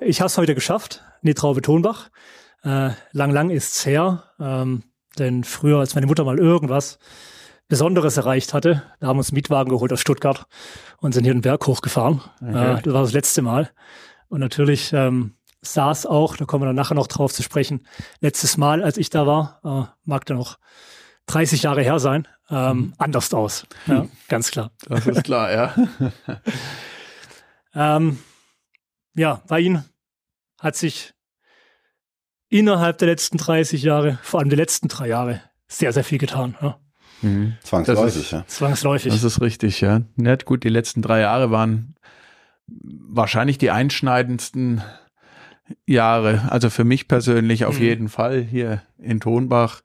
ich habe es heute geschafft, in die Traube Tonbach. Äh, lang, lang ist's her. Ähm, denn früher, als meine Mutter mal irgendwas Besonderes erreicht hatte, da haben wir uns einen Mietwagen geholt aus Stuttgart und sind hier den Berg hochgefahren. Okay. Äh, das war das letzte Mal. Und natürlich ähm, saß auch, da kommen wir dann nachher noch drauf zu sprechen, letztes Mal, als ich da war, äh, mag da noch 30 Jahre her sein, ähm, mhm. anders aus. Ja, ganz klar. Das ist klar, ja. ähm, ja, bei Ihnen hat sich innerhalb der letzten 30 Jahre, vor allem die letzten drei Jahre, sehr, sehr viel getan. Ja. Mhm. Zwangsläufig, ist, ja. Zwangsläufig. Das ist richtig, ja. Nett, gut, die letzten drei Jahre waren wahrscheinlich die einschneidendsten Jahre. Also für mich persönlich auf mhm. jeden Fall hier in Tonbach.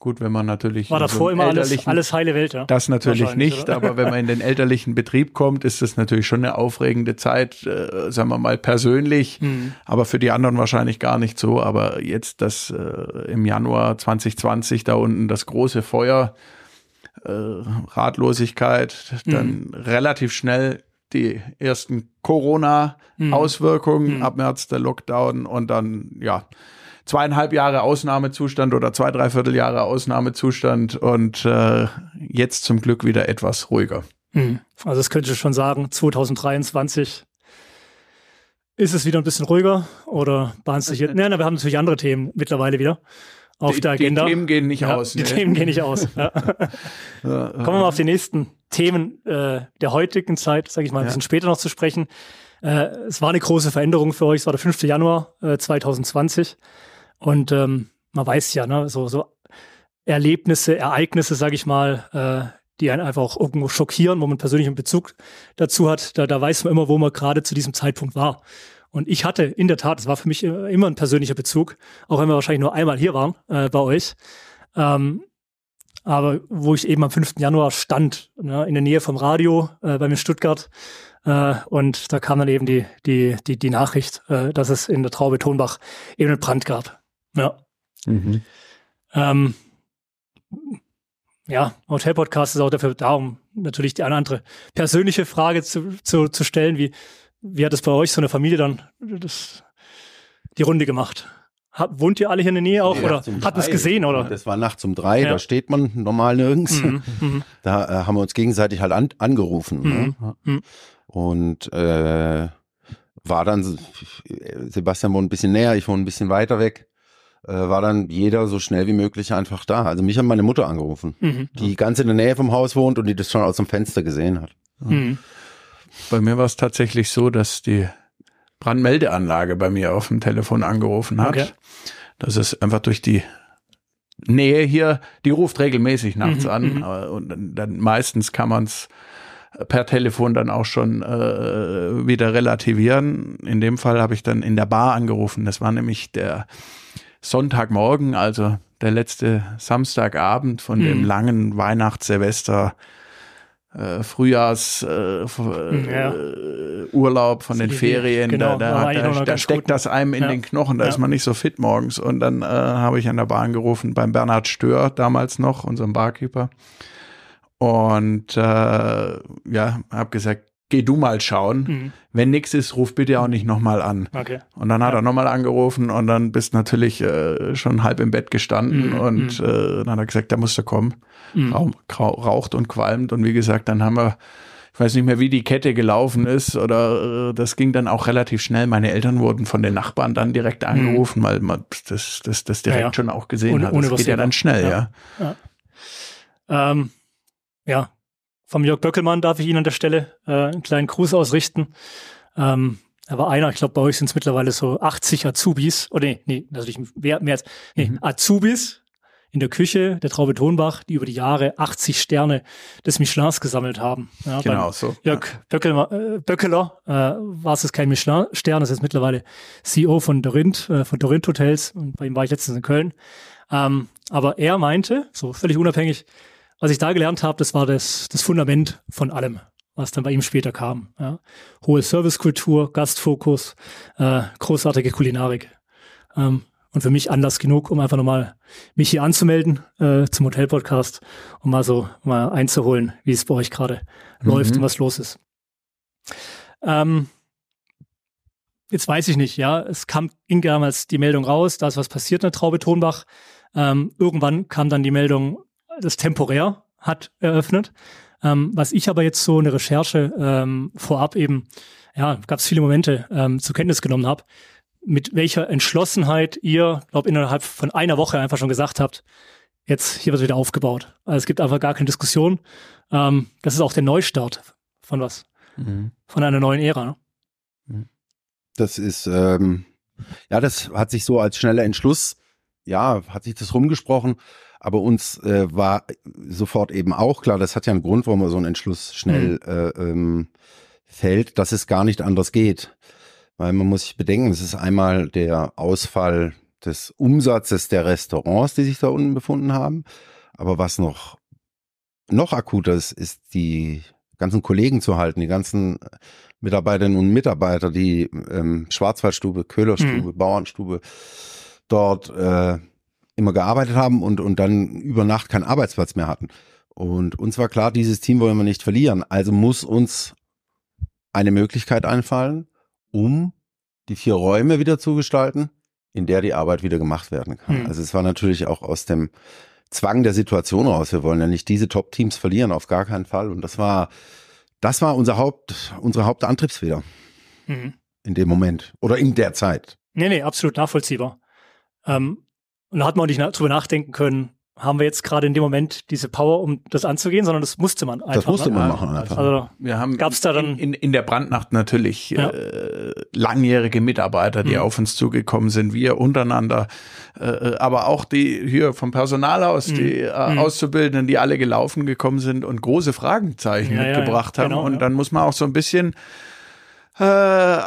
Gut, wenn man natürlich. War davor so immer alles, alles heile Welt, ja? Das natürlich nicht, oder? aber wenn man in den elterlichen Betrieb kommt, ist das natürlich schon eine aufregende Zeit, äh, sagen wir mal persönlich, mhm. aber für die anderen wahrscheinlich gar nicht so. Aber jetzt das äh, im Januar 2020 da unten das große Feuer, äh, Ratlosigkeit, dann mhm. relativ schnell die ersten Corona-Auswirkungen, mhm. ab März der Lockdown und dann, ja, zweieinhalb Jahre Ausnahmezustand oder zwei, dreiviertel Jahre Ausnahmezustand und äh, jetzt zum Glück wieder etwas ruhiger. Mhm. Also das könnte ich schon sagen, 2023 ist es wieder ein bisschen ruhiger oder bahnt sich jetzt, nein, wir haben natürlich andere Themen mittlerweile wieder auf die, der Agenda. Die Themen gehen nicht ja, aus. Die ne? Themen gehen nicht aus. Ja. Kommen wir mal auf die nächsten Themen äh, der heutigen Zeit, sage ich mal, ein bisschen später noch zu sprechen. Äh, es war eine große Veränderung für euch, es war der 5. Januar äh, 2020. Und ähm, man weiß ja, ne, so, so Erlebnisse, Ereignisse, sage ich mal, äh, die einen einfach auch irgendwo schockieren, wo man persönlichen Bezug dazu hat, da, da weiß man immer, wo man gerade zu diesem Zeitpunkt war. Und ich hatte in der Tat, es war für mich immer ein persönlicher Bezug, auch wenn wir wahrscheinlich nur einmal hier waren äh, bei euch. Ähm, aber wo ich eben am 5. Januar stand, ne, in der Nähe vom Radio äh, bei mir in Stuttgart. Äh, und da kam dann eben die, die, die, die Nachricht, äh, dass es in der Traube Tonbach eben einen Brand gab. Ja. Mhm. Ähm, ja, Hotel-Podcast ist auch dafür da, um natürlich die eine andere persönliche Frage zu, zu, zu stellen, wie, wie hat es bei euch so eine Familie dann das, die Runde gemacht? Hab, wohnt ihr alle hier in der Nähe auch nee, oder hat es gesehen oder? Das war nachts um drei, ja. da steht man normal nirgends. Mhm, mhm. Da äh, haben wir uns gegenseitig halt an, angerufen. Ne? Mhm. Ne? Und äh, war dann, Sebastian wohnt ein bisschen näher, ich wohne ein bisschen weiter weg, äh, war dann jeder so schnell wie möglich einfach da. Also mich hat meine Mutter angerufen, mhm. die ganz in der Nähe vom Haus wohnt und die das schon aus dem Fenster gesehen hat. Mhm. Bei mir war es tatsächlich so, dass die Brandmeldeanlage bei mir auf dem Telefon angerufen hat. Okay. Das ist einfach durch die Nähe hier, die ruft regelmäßig nachts mhm, an mhm. und dann meistens kann man es per Telefon dann auch schon äh, wieder relativieren. In dem Fall habe ich dann in der Bar angerufen. Das war nämlich der Sonntagmorgen, also der letzte Samstagabend von mhm. dem langen Weihnachts-Silvester äh, Frühjahrs äh, ja. Äh, Urlaub von den Ferien, genau, da, da, da, da steckt gut. das einem in ja. den Knochen, da ja. ist man nicht so fit morgens. Und dann äh, habe ich an der Bahn gerufen beim Bernhard Stör, damals noch, unserem Barkeeper. Und äh, ja, habe gesagt, geh du mal schauen. Mhm. Wenn nichts ist, ruf bitte auch nicht nochmal an. Okay. Und dann hat ja. er nochmal angerufen und dann bist natürlich äh, schon halb im Bett gestanden mhm. und mhm. äh, dann hat er gesagt, da musst du kommen. Mhm. Raucht und qualmt und wie gesagt, dann haben wir ich weiß nicht mehr, wie die Kette gelaufen ist oder äh, das ging dann auch relativ schnell. Meine Eltern wurden von den Nachbarn dann direkt mhm. angerufen, weil man das, das, das direkt ja, ja. schon auch gesehen ohne, hat. Das ohne geht ja dann schnell, ja. Ja. Ähm, ja, vom Jörg Böckelmann darf ich Ihnen an der Stelle äh, einen kleinen Gruß ausrichten. Ähm, er war einer, ich glaube, bei euch sind es mittlerweile so 80 Azubis, oder nee, nee, natürlich mehr, mehr als, nee, mhm. Azubis in der Küche der Traube Tonbach, die über die Jahre 80 Sterne des Michelins gesammelt haben. Ja, genau so. Jörg ja. Böckeler, äh, Böckeler äh, war es jetzt kein Michelin-Stern, das ist mittlerweile CEO von Dorint, äh, von Dorint Hotels und bei ihm war ich letztens in Köln. Ähm, aber er meinte, so völlig unabhängig, was ich da gelernt habe, das war das, das Fundament von allem, was dann bei ihm später kam. Ja. Hohe Servicekultur, Gastfokus, äh, großartige Kulinarik. Ähm, und für mich Anlass genug, um einfach nochmal mich hier anzumelden äh, zum Hotel-Podcast, um mal so mal einzuholen, wie es bei euch gerade mhm. läuft und was los ist. Ähm, jetzt weiß ich nicht, ja, es kam, ging damals die Meldung raus, da ist was passiert in der Traube Tonbach. Ähm, irgendwann kam dann die Meldung, das temporär hat eröffnet. Ähm, was ich aber jetzt so eine Recherche ähm, vorab eben, ja, gab es viele Momente ähm, zur Kenntnis genommen habe, mit welcher Entschlossenheit ihr, glaube innerhalb von einer Woche einfach schon gesagt habt, jetzt hier wird wieder aufgebaut. Also es gibt einfach gar keine Diskussion. Ähm, das ist auch der Neustart von was? Mhm. Von einer neuen Ära. Ne? Mhm. Das ist, ähm, ja, das hat sich so als schneller Entschluss, ja, hat sich das rumgesprochen, aber uns äh, war sofort eben auch klar, das hat ja einen Grund, warum man so einen Entschluss schnell mhm. äh, ähm, fällt, dass es gar nicht anders geht. Weil man muss sich bedenken, es ist einmal der Ausfall des Umsatzes der Restaurants, die sich da unten befunden haben. Aber was noch, noch akuter ist, ist die ganzen Kollegen zu halten, die ganzen Mitarbeiterinnen und Mitarbeiter, die ähm, Schwarzwaldstube, Köhlerstube, mhm. Bauernstube dort äh, immer gearbeitet haben und, und dann über Nacht keinen Arbeitsplatz mehr hatten. Und uns war klar, dieses Team wollen wir nicht verlieren. Also muss uns eine Möglichkeit einfallen, um die vier Räume wieder zu gestalten, in der die Arbeit wieder gemacht werden kann. Hm. Also es war natürlich auch aus dem Zwang der Situation raus. Wir wollen ja nicht diese Top-Teams verlieren, auf gar keinen Fall. Und das war, das war unser Haupt, unsere Hauptantriebsfeder hm. in dem Moment oder in der Zeit. Nee, nee, absolut nachvollziehbar. Ähm, und da hat man auch nicht drüber nachdenken können, haben wir jetzt gerade in dem Moment diese Power, um das anzugehen, sondern das musste man einfach. Das musste ne? man machen einfach. Also wir haben gab's da dann in, in der Brandnacht natürlich ja. äh, langjährige Mitarbeiter, die mhm. auf uns zugekommen sind, wir untereinander, äh, äh aber auch die hier vom Personal aus, mhm. die äh, mhm. Auszubildenden, die alle gelaufen gekommen sind und große Fragenzeichen ja, mitgebracht ja, haben. Genau, und dann muss man auch so ein bisschen äh,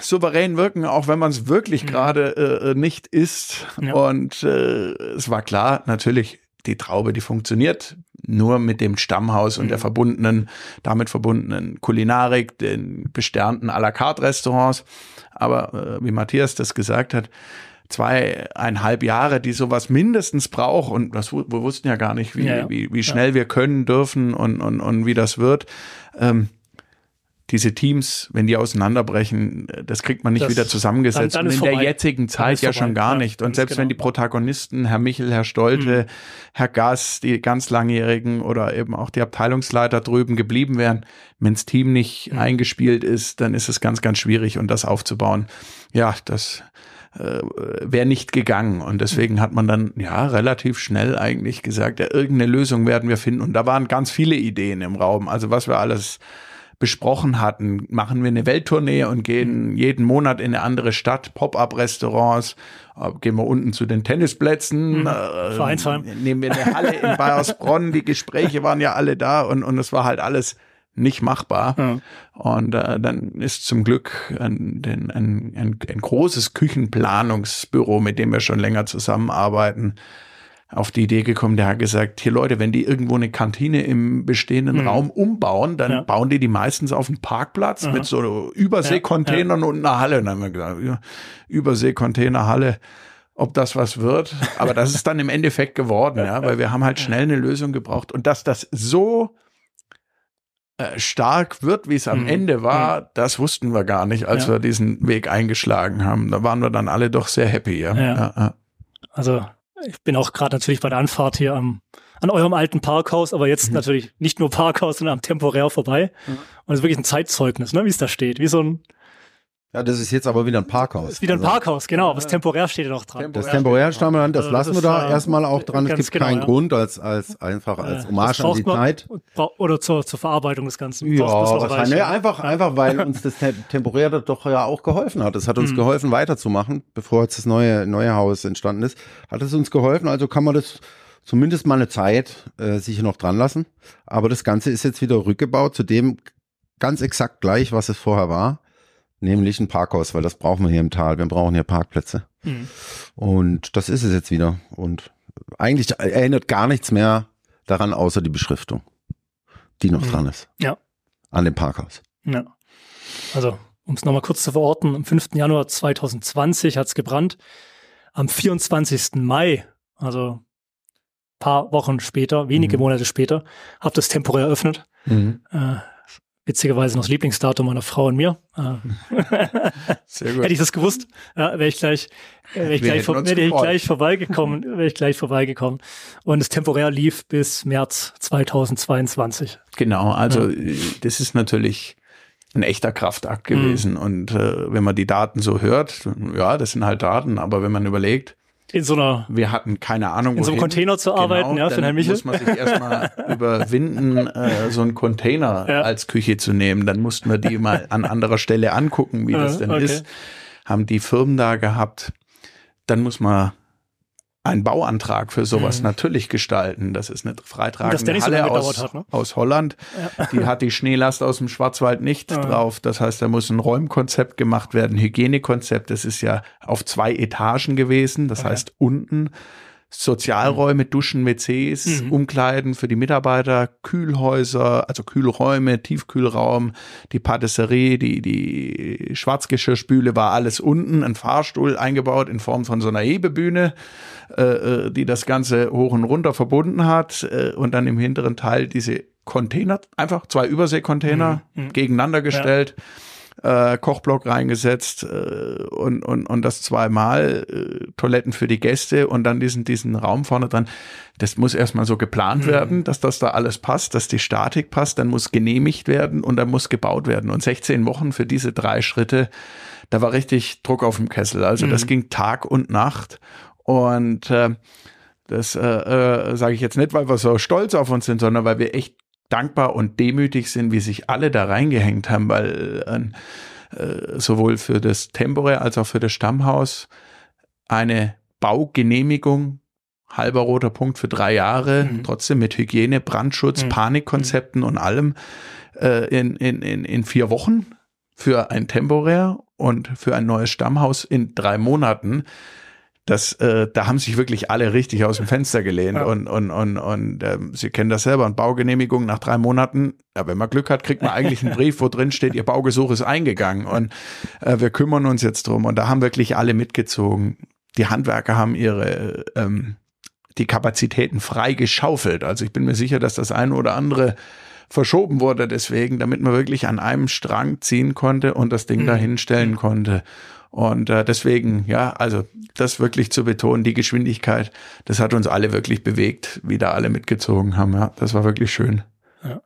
souverän wirken, auch wenn man es wirklich mhm. gerade äh, nicht ist. Ja. Und äh, es war klar, natürlich, die Traube, die funktioniert nur mit dem Stammhaus mhm. und der mhm. verbundenen, damit verbundenen Kulinarik, den besternten à la carte Restaurants. Aber äh, wie Matthias das gesagt hat, zweieinhalb Jahre, die sowas mindestens braucht und das, wir wussten ja gar nicht, wie, ja, wie, wie schnell ja. wir können, dürfen und, und, und wie das wird. Ähm, diese Teams, wenn die auseinanderbrechen, das kriegt man nicht das, wieder zusammengesetzt. Dann, dann und in der jetzigen Zeit ja schon gar ja, nicht. Und selbst genau. wenn die Protagonisten, Herr Michel, Herr Stolte, mhm. Herr Gass, die ganz langjährigen oder eben auch die Abteilungsleiter drüben geblieben wären, wenns Team nicht mhm. eingespielt ist, dann ist es ganz, ganz schwierig und das aufzubauen. Ja, das äh, wäre nicht gegangen. Und deswegen hat man dann ja relativ schnell eigentlich gesagt, ja, irgendeine Lösung werden wir finden. Und da waren ganz viele Ideen im Raum. Also was wir alles besprochen hatten. Machen wir eine Welttournee und gehen jeden Monat in eine andere Stadt, Pop-up-Restaurants, äh, gehen wir unten zu den Tennisplätzen, mhm. äh, nehmen wir eine Halle in Bayersbronn. Die Gespräche waren ja alle da und, und es war halt alles nicht machbar. Ja. Und äh, dann ist zum Glück ein, ein, ein, ein großes Küchenplanungsbüro, mit dem wir schon länger zusammenarbeiten, auf die Idee gekommen, der hat gesagt, hier Leute, wenn die irgendwo eine Kantine im bestehenden mhm. Raum umbauen, dann ja. bauen die die meistens auf einen Parkplatz Aha. mit so Überseekontainern ja, ja. und einer Halle. Und dann haben wir gesagt, ja, Überseekontainerhalle, ob das was wird. Aber das ist dann im Endeffekt geworden, ja, weil wir haben halt schnell eine Lösung gebraucht. Und dass das so äh, stark wird, wie es am mhm. Ende war, mhm. das wussten wir gar nicht, als wir diesen Weg eingeschlagen haben. Da waren wir dann alle doch sehr happy, ja. Also ich bin auch gerade natürlich bei der Anfahrt hier am, an eurem alten Parkhaus, aber jetzt mhm. natürlich nicht nur Parkhaus, sondern am temporär vorbei. Mhm. Und es ist wirklich ein Zeitzeugnis, ne, wie es da steht. Wie so ein, ja, das ist jetzt aber wieder ein Parkhaus. Ist wieder ein also, Parkhaus, genau. Aber das temporär steht ja noch dran. Das temporär steht dran, das also lassen wir da äh, erstmal auch dran. Es gibt genau, keinen ja. Grund als, als einfach als Hommage an die Zeit. Oder zur, zur Verarbeitung des Ganzen. Ja, wahrscheinlich. Nee, einfach, einfach, weil uns das temporär doch ja auch geholfen hat. Es hat uns mhm. geholfen, weiterzumachen, bevor jetzt das neue, neue Haus entstanden ist. Hat es uns geholfen, also kann man das zumindest mal eine Zeit äh, sicher noch dran lassen. Aber das Ganze ist jetzt wieder rückgebaut zu dem ganz exakt gleich, was es vorher war nämlich ein Parkhaus, weil das brauchen wir hier im Tal. Wir brauchen hier Parkplätze. Mhm. Und das ist es jetzt wieder. Und eigentlich erinnert gar nichts mehr daran, außer die Beschriftung, die noch mhm. dran ist. Ja. An dem Parkhaus. Ja. Also, um es nochmal kurz zu verorten, am 5. Januar 2020 hat es gebrannt. Am 24. Mai, also paar Wochen später, wenige mhm. Monate später, habt das temporär eröffnet. Mhm. Äh, witzigerweise noch das Lieblingsdatum meiner Frau und mir. Sehr gut. Hätte ich das gewusst, ja, wäre ich gleich, wäre ich, gleich, wär ich gleich vorbeigekommen, wäre ich gleich vorbeigekommen. Und es temporär lief bis März 2022. Genau, also ja. das ist natürlich ein echter Kraftakt gewesen. Mhm. Und äh, wenn man die Daten so hört, ja, das sind halt Daten, aber wenn man überlegt, in so einer wir hatten keine Ahnung in so einem Container zu arbeiten genau, ja für Herrn Michel? muss man sich erstmal überwinden äh, so einen Container ja. als Küche zu nehmen. Dann mussten wir die mal an anderer Stelle angucken wie das denn okay. ist. Haben die Firmen da gehabt. Dann muss man einen Bauantrag für sowas mhm. natürlich gestalten. Das ist eine freitragende Halle aus, hat, ne? aus Holland. Ja. Die hat die Schneelast aus dem Schwarzwald nicht ja. drauf. Das heißt, da muss ein Räumkonzept gemacht werden, Hygienekonzept. Das ist ja auf zwei Etagen gewesen. Das okay. heißt, unten Sozialräume, Duschen, WCs, mhm. Umkleiden für die Mitarbeiter, Kühlhäuser, also Kühlräume, Tiefkühlraum, die Patisserie, die, die Schwarzgeschirrspüle war alles unten, ein Fahrstuhl eingebaut in Form von so einer Hebebühne, äh, äh die das Ganze hoch und runter verbunden hat äh, und dann im hinteren Teil diese Container, einfach zwei Überseekontainer mhm. mhm. gegeneinander gestellt. Ja äh, Kochblock reingesetzt äh, und, und, und das zweimal äh, Toiletten für die Gäste und dann diesen, diesen Raum vorne dran. Das muss erstmal so geplant mhm. werden, dass das da alles passt, dass die Statik passt, dann muss genehmigt werden und dann muss gebaut werden. Und 16 Wochen für diese drei Schritte, da war richtig Druck auf dem Kessel. Also mhm. das ging Tag und Nacht. Und äh, das äh, äh, sage ich jetzt nicht, weil wir so stolz auf uns sind, sondern weil wir echt dankbar und demütig sind, wie sich alle da reingehängt haben, weil äh, sowohl für das Temporär als auch für das Stammhaus eine Baugenehmigung halber roter Punkt für drei Jahre, mhm. trotzdem mit Hygiene, Brandschutz, mhm. Panikkonzepten und allem äh, in, in, in, in vier Wochen für ein Temporär und für ein neues Stammhaus in drei Monaten das, äh, da haben sich wirklich alle richtig aus dem Fenster gelehnt ja. und und und und ähm, Sie kennen das selber. Eine Baugenehmigung nach drei Monaten, ja, wenn man Glück hat, kriegt man eigentlich einen Brief, wo drin steht, Ihr Baugesuch ist eingegangen und äh, wir kümmern uns jetzt drum. Und da haben wirklich alle mitgezogen. Die Handwerker haben ihre ähm, die Kapazitäten frei geschaufelt. Also ich bin mir sicher, dass das eine oder andere verschoben wurde deswegen, damit man wirklich an einem Strang ziehen konnte und das Ding mhm. dahin stellen konnte. Und äh, deswegen, ja, also das wirklich zu betonen, die Geschwindigkeit, das hat uns alle wirklich bewegt, wie da alle mitgezogen haben. Ja, das war wirklich schön. Ja.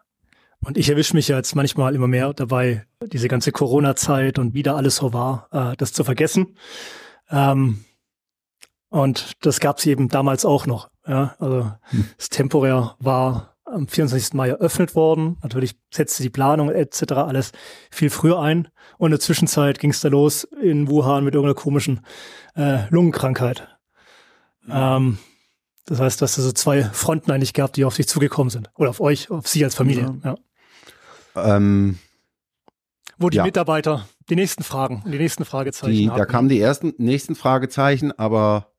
Und ich erwische mich jetzt manchmal immer mehr dabei, diese ganze Corona-Zeit und wie da alles so war, äh, das zu vergessen. Ähm, und das gab es eben damals auch noch. Ja, also hm. das temporär war am 24. Mai eröffnet worden. Natürlich setzte die Planung etc. alles viel früher ein. Und in der Zwischenzeit ging es da los in Wuhan mit irgendeiner komischen äh, Lungenkrankheit. Ähm, das heißt, dass da so zwei Fronten eigentlich gab, die auf sich zugekommen sind. Oder auf euch, auf Sie als Familie. Ja. ja. Ähm, Wo die ja. Mitarbeiter die nächsten Fragen, die nächsten Fragezeichen die, Da kamen die ersten nächsten Fragezeichen, aber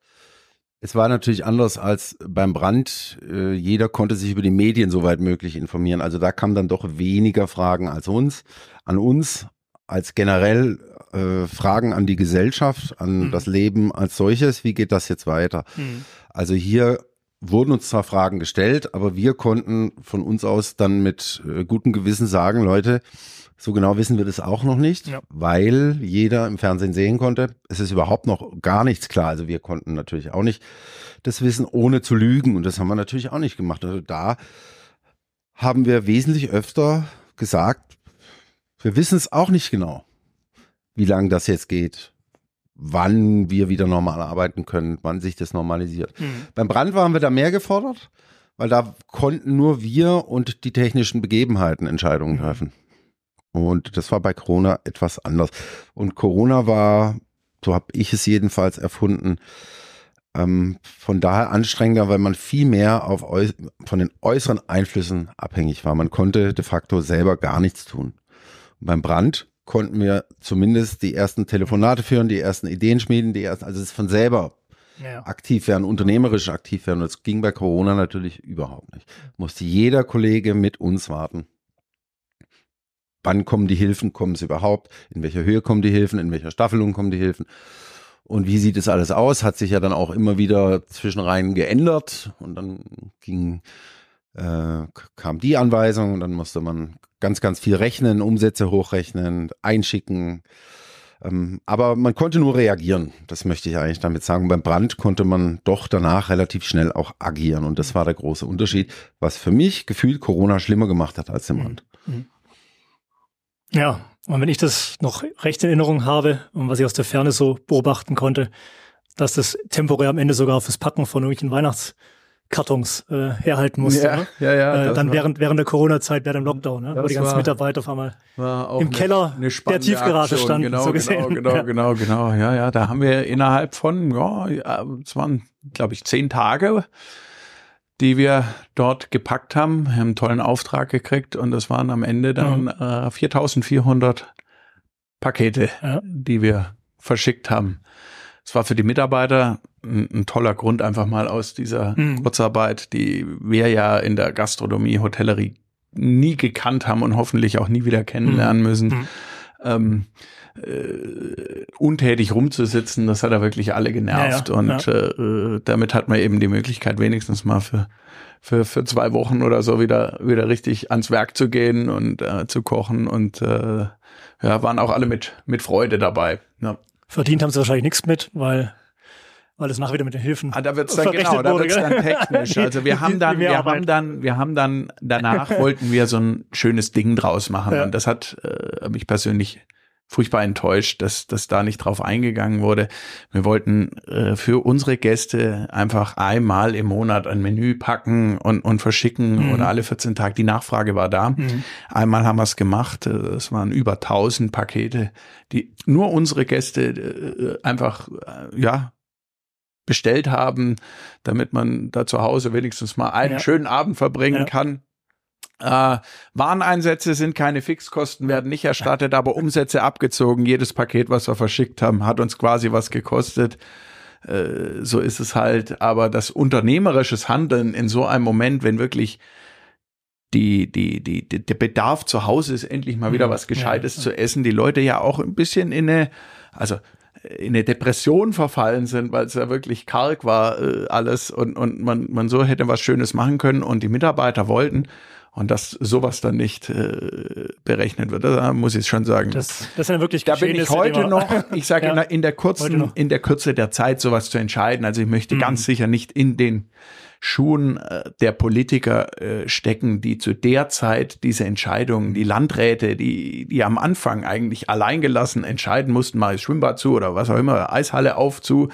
es war natürlich anders als beim Brand. Äh, jeder konnte sich über die Medien soweit möglich informieren. Also da kamen dann doch weniger Fragen als uns, an uns, als generell äh, Fragen an die Gesellschaft, an mhm. das Leben als solches. Wie geht das jetzt weiter? Mhm. Also hier wurden uns zwar Fragen gestellt, aber wir konnten von uns aus dann mit äh, gutem Gewissen sagen, Leute, so genau wissen wir das auch noch nicht, ja. weil jeder im Fernsehen sehen konnte. Es ist überhaupt noch gar nichts klar. Also wir konnten natürlich auch nicht das wissen, ohne zu lügen. Und das haben wir natürlich auch nicht gemacht. Also da haben wir wesentlich öfter gesagt, wir wissen es auch nicht genau, wie lange das jetzt geht, wann wir wieder normal arbeiten können, wann sich das normalisiert. Mhm. Beim Brand waren wir da mehr gefordert, weil da konnten nur wir und die technischen Begebenheiten Entscheidungen treffen. Und das war bei Corona etwas anders. Und Corona war, so habe ich es jedenfalls erfunden, ähm, von daher anstrengender, weil man viel mehr auf von den äußeren Einflüssen abhängig war. Man konnte de facto selber gar nichts tun. Und beim Brand konnten wir zumindest die ersten Telefonate führen, die ersten Ideen schmieden, die ersten, also es von selber ja. aktiv werden, unternehmerisch aktiv werden. das ging bei Corona natürlich überhaupt nicht. Musste jeder Kollege mit uns warten wann kommen die Hilfen, kommen sie überhaupt, in welcher Höhe kommen die Hilfen, in welcher Staffelung kommen die Hilfen. Und wie sieht es alles aus? Hat sich ja dann auch immer wieder zwischenrein geändert und dann ging äh, kam die Anweisung und dann musste man ganz, ganz viel rechnen, Umsätze hochrechnen, einschicken. Ähm, aber man konnte nur reagieren. Das möchte ich eigentlich damit sagen. Beim Brand konnte man doch danach relativ schnell auch agieren. Und das war der große Unterschied, was für mich gefühlt Corona schlimmer gemacht hat als der Brand. Mhm. Ja, und wenn ich das noch recht in Erinnerung habe und was ich aus der Ferne so beobachten konnte, dass das temporär am Ende sogar fürs Packen von irgendwelchen Weihnachtskartons äh, herhalten musste. Ja, ne? ja, ja. Äh, dann während, während der Corona-Zeit, während dem Lockdown, ne? wo die ganzen war, Mitarbeiter auf einmal im Keller eine der Tiefgarage standen. Genau, so genau, genau, ja. genau, genau. Ja, ja, da haben wir innerhalb von, ja, es waren, glaube ich, zehn Tage, die wir dort gepackt haben. Wir haben einen tollen Auftrag gekriegt und das waren am Ende dann mhm. äh, 4400 Pakete, ja. die wir verschickt haben. Es war für die Mitarbeiter ein, ein, toller Grund, einfach mal aus dieser mhm. Kurzarbeit, die wir ja in der Gastronomie, Hotellerie nie gekannt haben und hoffentlich auch nie wieder kennenlernen mhm. müssen. Mhm. Ähm, äh, untätig rumzusitzen, das hat er wirklich alle genervt. Ja, ja, und ja. Äh, damit hat man eben die Möglichkeit, wenigstens mal für, für, für zwei Wochen oder so wieder, wieder richtig ans Werk zu gehen und äh, zu kochen. Und äh, ja, waren auch alle mit, mit Freude dabei. Ja. Verdient haben sie wahrscheinlich nichts mit, weil weil es nachher wieder mit den Hilfen. Ah, da wird's dann genau, da wird's dann technisch. Also wir haben dann, wir haben dann, wir haben dann danach wollten wir so ein schönes Ding draus machen ja. und das hat äh, mich persönlich furchtbar enttäuscht, dass, dass da nicht drauf eingegangen wurde. Wir wollten äh, für unsere Gäste einfach einmal im Monat ein Menü packen und, und verschicken mhm. oder alle 14 Tage. Die Nachfrage war da. Mhm. Einmal haben wir es gemacht. Äh, es waren über 1000 Pakete, die nur unsere Gäste äh, einfach, äh, ja, bestellt haben, damit man da zu Hause wenigstens mal einen ja. schönen Abend verbringen ja. kann. Äh, Wareneinsätze sind keine Fixkosten, werden nicht erstattet, aber Umsätze abgezogen. Jedes Paket, was wir verschickt haben, hat uns quasi was gekostet. Äh, so ist es halt. Aber das unternehmerisches Handeln in so einem Moment, wenn wirklich die, die, die, die, der Bedarf zu Hause ist, endlich mal wieder mhm. was Gescheites ja, ja. zu essen, die Leute ja auch ein bisschen in eine, also in eine Depression verfallen sind, weil es ja wirklich karg war äh, alles und, und man, man so hätte was Schönes machen können und die Mitarbeiter wollten und dass sowas dann nicht äh, berechnet wird. Da muss ich schon sagen. Das, das ist wirklich Da bin ich heute noch, ich sage ja, in, in, der kurzen, in der Kürze der Zeit sowas zu entscheiden. Also ich möchte mhm. ganz sicher nicht in den Schuhen äh, der Politiker äh, stecken, die zu der Zeit diese Entscheidungen, die Landräte, die, die am Anfang eigentlich alleingelassen entscheiden mussten, mal Schwimmbad zu oder was auch immer, Eishalle auf zu,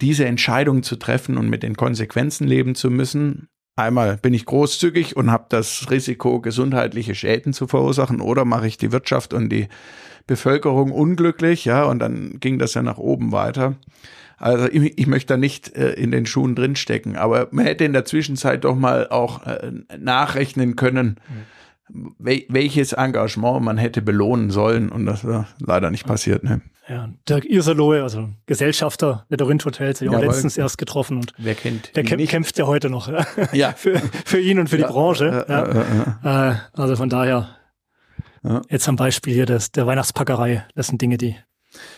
diese Entscheidung zu treffen und mit den Konsequenzen leben zu müssen. Einmal bin ich großzügig und habe das Risiko, gesundheitliche Schäden zu verursachen, oder mache ich die Wirtschaft und die Bevölkerung unglücklich, ja, und dann ging das ja nach oben weiter. Also ich, ich möchte da nicht äh, in den Schuhen drinstecken, aber man hätte in der Zwischenzeit doch mal auch äh, nachrechnen können, wel welches Engagement man hätte belohnen sollen und das war leider nicht passiert. Ne? Ja, Dirk Irsalohe, also Gesellschafter der Dorint Hotels, ja, letztens erst getroffen und wer kennt der kämpft, kämpft ja heute noch ja. für, für ihn und für ja, die Branche. Ja, äh, also von daher jetzt am Beispiel hier des, der Weihnachtspackerei, das sind Dinge, die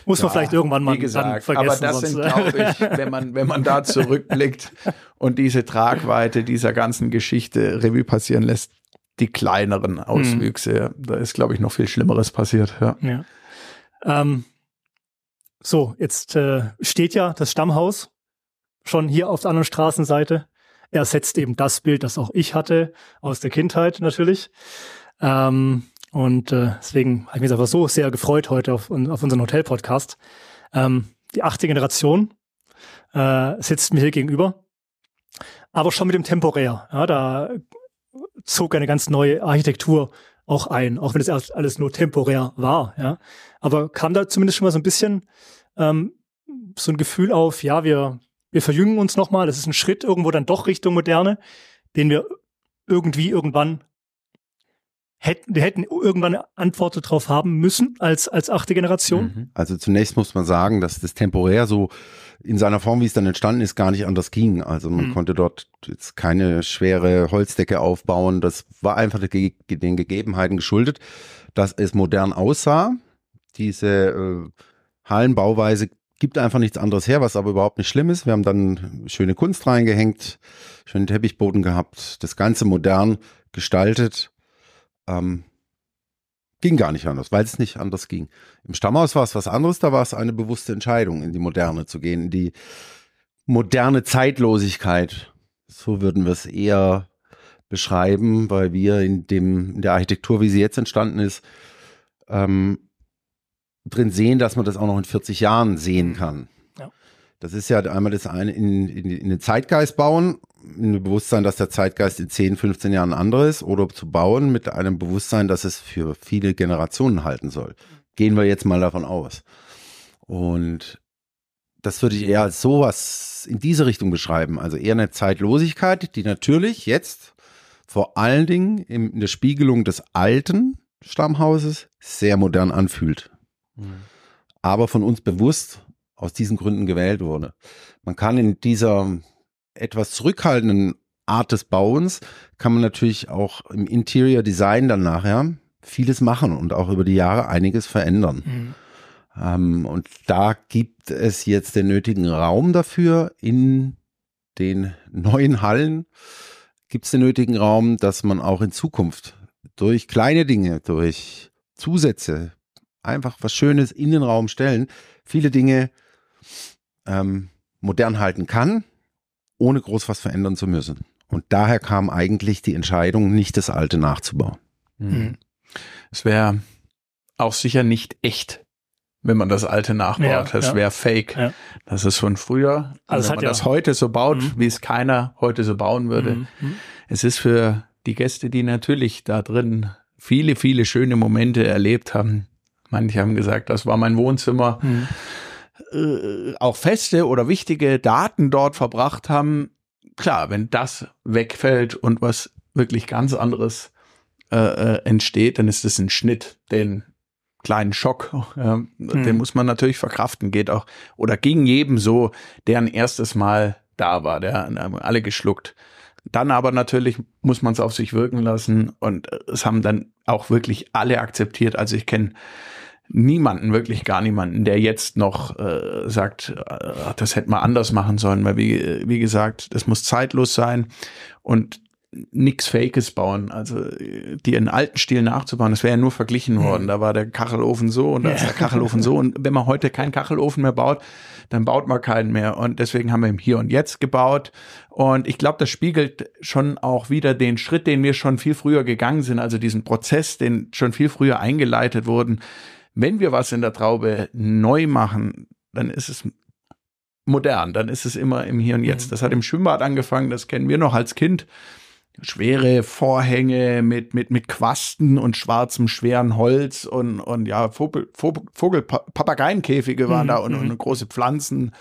muss man vielleicht irgendwann mal wie gesagt, vergessen. Aber das sind, glaube ich, wenn man, wenn man da zurückblickt und diese Tragweite dieser ganzen Geschichte Revue passieren lässt, die kleineren Auswüchse, mhm. da ist, glaube ich, noch viel Schlimmeres passiert. Ja. Ähm, so, jetzt äh, steht ja das Stammhaus schon hier auf der anderen Straßenseite. Er setzt eben das Bild, das auch ich hatte, aus der Kindheit natürlich. Ähm, und äh, deswegen habe ich mich einfach so sehr gefreut heute auf, auf unseren Hotel-Podcast. Ähm, die achte Generation äh, sitzt mir hier gegenüber, aber schon mit dem Temporär. Ja, da zog eine ganz neue Architektur auch ein, auch wenn es erst alles nur temporär war. Ja, aber kam da zumindest schon mal so ein bisschen ähm, so ein Gefühl auf, ja, wir, wir verjüngen uns nochmal, das ist ein Schritt irgendwo dann doch Richtung Moderne, den wir irgendwie irgendwann hätten, wir hätten irgendwann eine Antwort darauf haben müssen als, als achte Generation. Mhm. Also zunächst muss man sagen, dass das temporär so in seiner Form, wie es dann entstanden ist, gar nicht anders ging. Also man mhm. konnte dort jetzt keine schwere Holzdecke aufbauen. Das war einfach den Gegebenheiten geschuldet, dass es modern aussah. Diese äh, Hallenbauweise gibt einfach nichts anderes her, was aber überhaupt nicht schlimm ist. Wir haben dann schöne Kunst reingehängt, schönen Teppichboden gehabt, das Ganze modern gestaltet. Ähm, ging gar nicht anders, weil es nicht anders ging. Im Stammhaus war es was anderes, da war es eine bewusste Entscheidung, in die Moderne zu gehen, in die moderne Zeitlosigkeit. So würden wir es eher beschreiben, weil wir in dem in der Architektur, wie sie jetzt entstanden ist, ähm, drin sehen, dass man das auch noch in 40 Jahren sehen mhm. kann. Ja. Das ist ja einmal das eine in, in, in den Zeitgeist bauen, in dem Bewusstsein, dass der Zeitgeist in 10, 15 Jahren andere ist, oder zu bauen mit einem Bewusstsein, dass es für viele Generationen halten soll. Gehen wir jetzt mal davon aus. Und das würde ich eher als sowas in diese Richtung beschreiben. Also eher eine Zeitlosigkeit, die natürlich jetzt vor allen Dingen in der Spiegelung des alten Stammhauses sehr modern anfühlt aber von uns bewusst aus diesen Gründen gewählt wurde. Man kann in dieser etwas zurückhaltenden Art des Bauens, kann man natürlich auch im Interior Design dann nachher vieles machen und auch über die Jahre einiges verändern. Mhm. Ähm, und da gibt es jetzt den nötigen Raum dafür in den neuen Hallen gibt es den nötigen Raum, dass man auch in Zukunft durch kleine Dinge, durch Zusätze, einfach was Schönes in den Raum stellen, viele Dinge ähm, modern halten kann, ohne groß was verändern zu müssen. Und daher kam eigentlich die Entscheidung, nicht das Alte nachzubauen. Mhm. Es wäre auch sicher nicht echt, wenn man das Alte nachbaut. Ja, das ja. wäre fake. Ja. Das ist von früher. Also wenn man das heute so baut, mhm. wie es keiner heute so bauen würde. Mhm. mhm. Es ist für die Gäste, die natürlich da drin viele, viele schöne Momente erlebt haben, Manche haben gesagt, das war mein Wohnzimmer. Mhm. Äh, auch feste oder wichtige Daten dort verbracht haben. Klar, wenn das wegfällt und was wirklich ganz anderes äh, äh entsteht, dann ist es ein Schnitt, den kleinen Schock, äh, mhm. den muss man natürlich verkraften, geht auch oder ging jedem so, der ein erstes Mal da war, der alle geschluckt. Dann aber natürlich muss man es auf sich wirken lassen und es haben dann auch wirklich alle akzeptiert. Also ich kenne niemanden, wirklich gar niemanden, der jetzt noch äh, sagt, äh, das hätte man anders machen sollen, weil wie, wie gesagt, das muss zeitlos sein und nix Fakes bauen. Also die in alten Stil nachzubauen, das wäre ja nur verglichen worden. Mhm. Da war der Kachelofen so und da ist der Kachelofen so. Und wenn man heute keinen Kachelofen mehr baut, dann baut man keinen mehr. Und deswegen haben wir im Hier und Jetzt gebaut. Und ich glaube, das spiegelt schon auch wieder den Schritt, den wir schon viel früher gegangen sind, also diesen Prozess, den schon viel früher eingeleitet wurden wenn wir was in der Traube neu machen, dann ist es modern, dann ist es immer im Hier und Jetzt. Mhm. Das hat im Schwimmbad angefangen, das kennen wir noch als Kind. Schwere Vorhänge mit, mit, mit Quasten und schwarzem, schweren Holz und, und ja, Vogel, Vogel, Papageienkäfige waren mhm. da und, und mhm. große Pflanzen,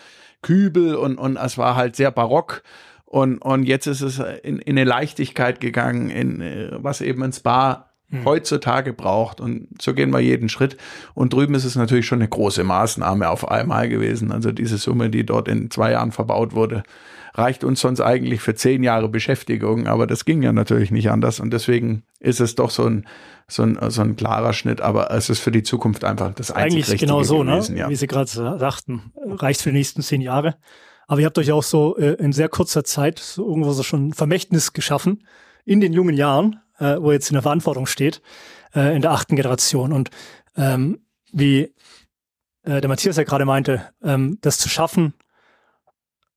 Kübel und, und es war halt sehr barock. Und, und jetzt ist es in, in eine Leichtigkeit gegangen, in äh, was eben ein Spa hm. heutzutage braucht. Und so gehen wir jeden Schritt. Und drüben ist es natürlich schon eine große Maßnahme auf einmal gewesen. Also diese Summe, die dort in zwei Jahren verbaut wurde, reicht uns sonst eigentlich für zehn Jahre Beschäftigung. Aber das ging ja natürlich nicht anders. Und deswegen ist es doch so ein, so ein, so ein klarer Schnitt. Aber es ist für die Zukunft einfach das einzige Eigentlich genau so, ne? gewesen, ne? Ja. Wie Sie gerade sagten, reicht für die nächsten zehn Jahre. Aber ihr habt euch auch so äh, in sehr kurzer Zeit so irgendwo so schon ein Vermächtnis geschaffen in den jungen Jahren, äh, wo er jetzt in der Verantwortung steht, äh, in der achten Generation. Und ähm, wie äh, der Matthias ja gerade meinte, ähm, das zu schaffen,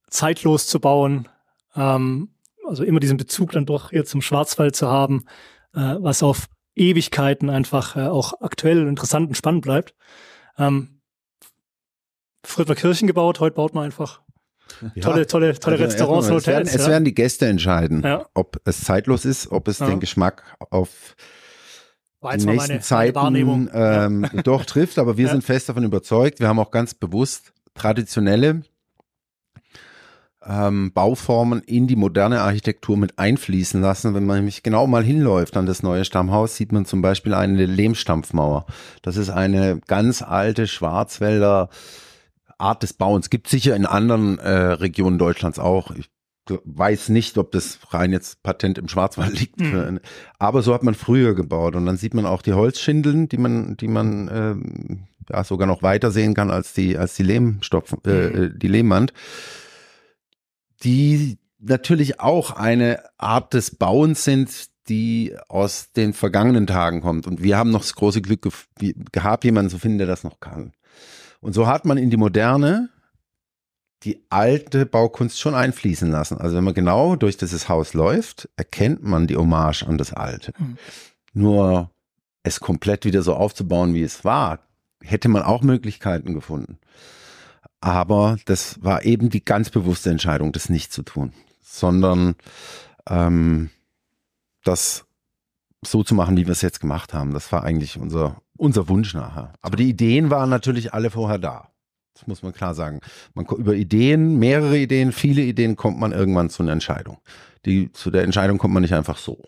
zeitlos zu bauen, ähm, also immer diesen Bezug dann doch hier zum Schwarzwald zu haben, äh, was auf Ewigkeiten einfach äh, auch aktuell interessant und spannend bleibt. Ähm, früher wird Kirchen gebaut, heute baut man einfach ja. tolle, tolle, tolle also Restaurants, Hotels. Es werden, ja. es werden die Gäste entscheiden, ja. ob es zeitlos ist, ob es den Geschmack auf die nächsten meine, Zeiten ähm, doch trifft. Aber wir sind fest davon überzeugt. Wir haben auch ganz bewusst traditionelle ähm, Bauformen in die moderne Architektur mit einfließen lassen. Wenn man nämlich genau mal hinläuft an das neue Stammhaus, sieht man zum Beispiel eine Lehmstampfmauer. Das ist eine ganz alte Schwarzwälder Art des Bauens. Gibt sicher in anderen äh, Regionen Deutschlands auch. Ich weiß nicht, ob das rein jetzt Patent im Schwarzwald liegt. Mhm. Aber so hat man früher gebaut. Und dann sieht man auch die Holzschindeln, die man, die man äh, ja, sogar noch weiter sehen kann als die, als die Lehmstopf, äh, mhm. äh, die Lehmwand, die natürlich auch eine Art des Bauens sind, die aus den vergangenen Tagen kommt. Und wir haben noch das große Glück ge gehabt, jemanden zu finden, der das noch kann. Und so hat man in die Moderne die alte Baukunst schon einfließen lassen. Also wenn man genau durch dieses Haus läuft, erkennt man die Hommage an das Alte. Mhm. Nur es komplett wieder so aufzubauen, wie es war, hätte man auch Möglichkeiten gefunden. Aber das war eben die ganz bewusste Entscheidung, das nicht zu tun, sondern ähm, das so zu machen, wie wir es jetzt gemacht haben. Das war eigentlich unser, unser Wunsch nachher. Aber die Ideen waren natürlich alle vorher da. Das muss man klar sagen. Man, über Ideen, mehrere Ideen, viele Ideen kommt man irgendwann zu einer Entscheidung. Die, zu der Entscheidung kommt man nicht einfach so.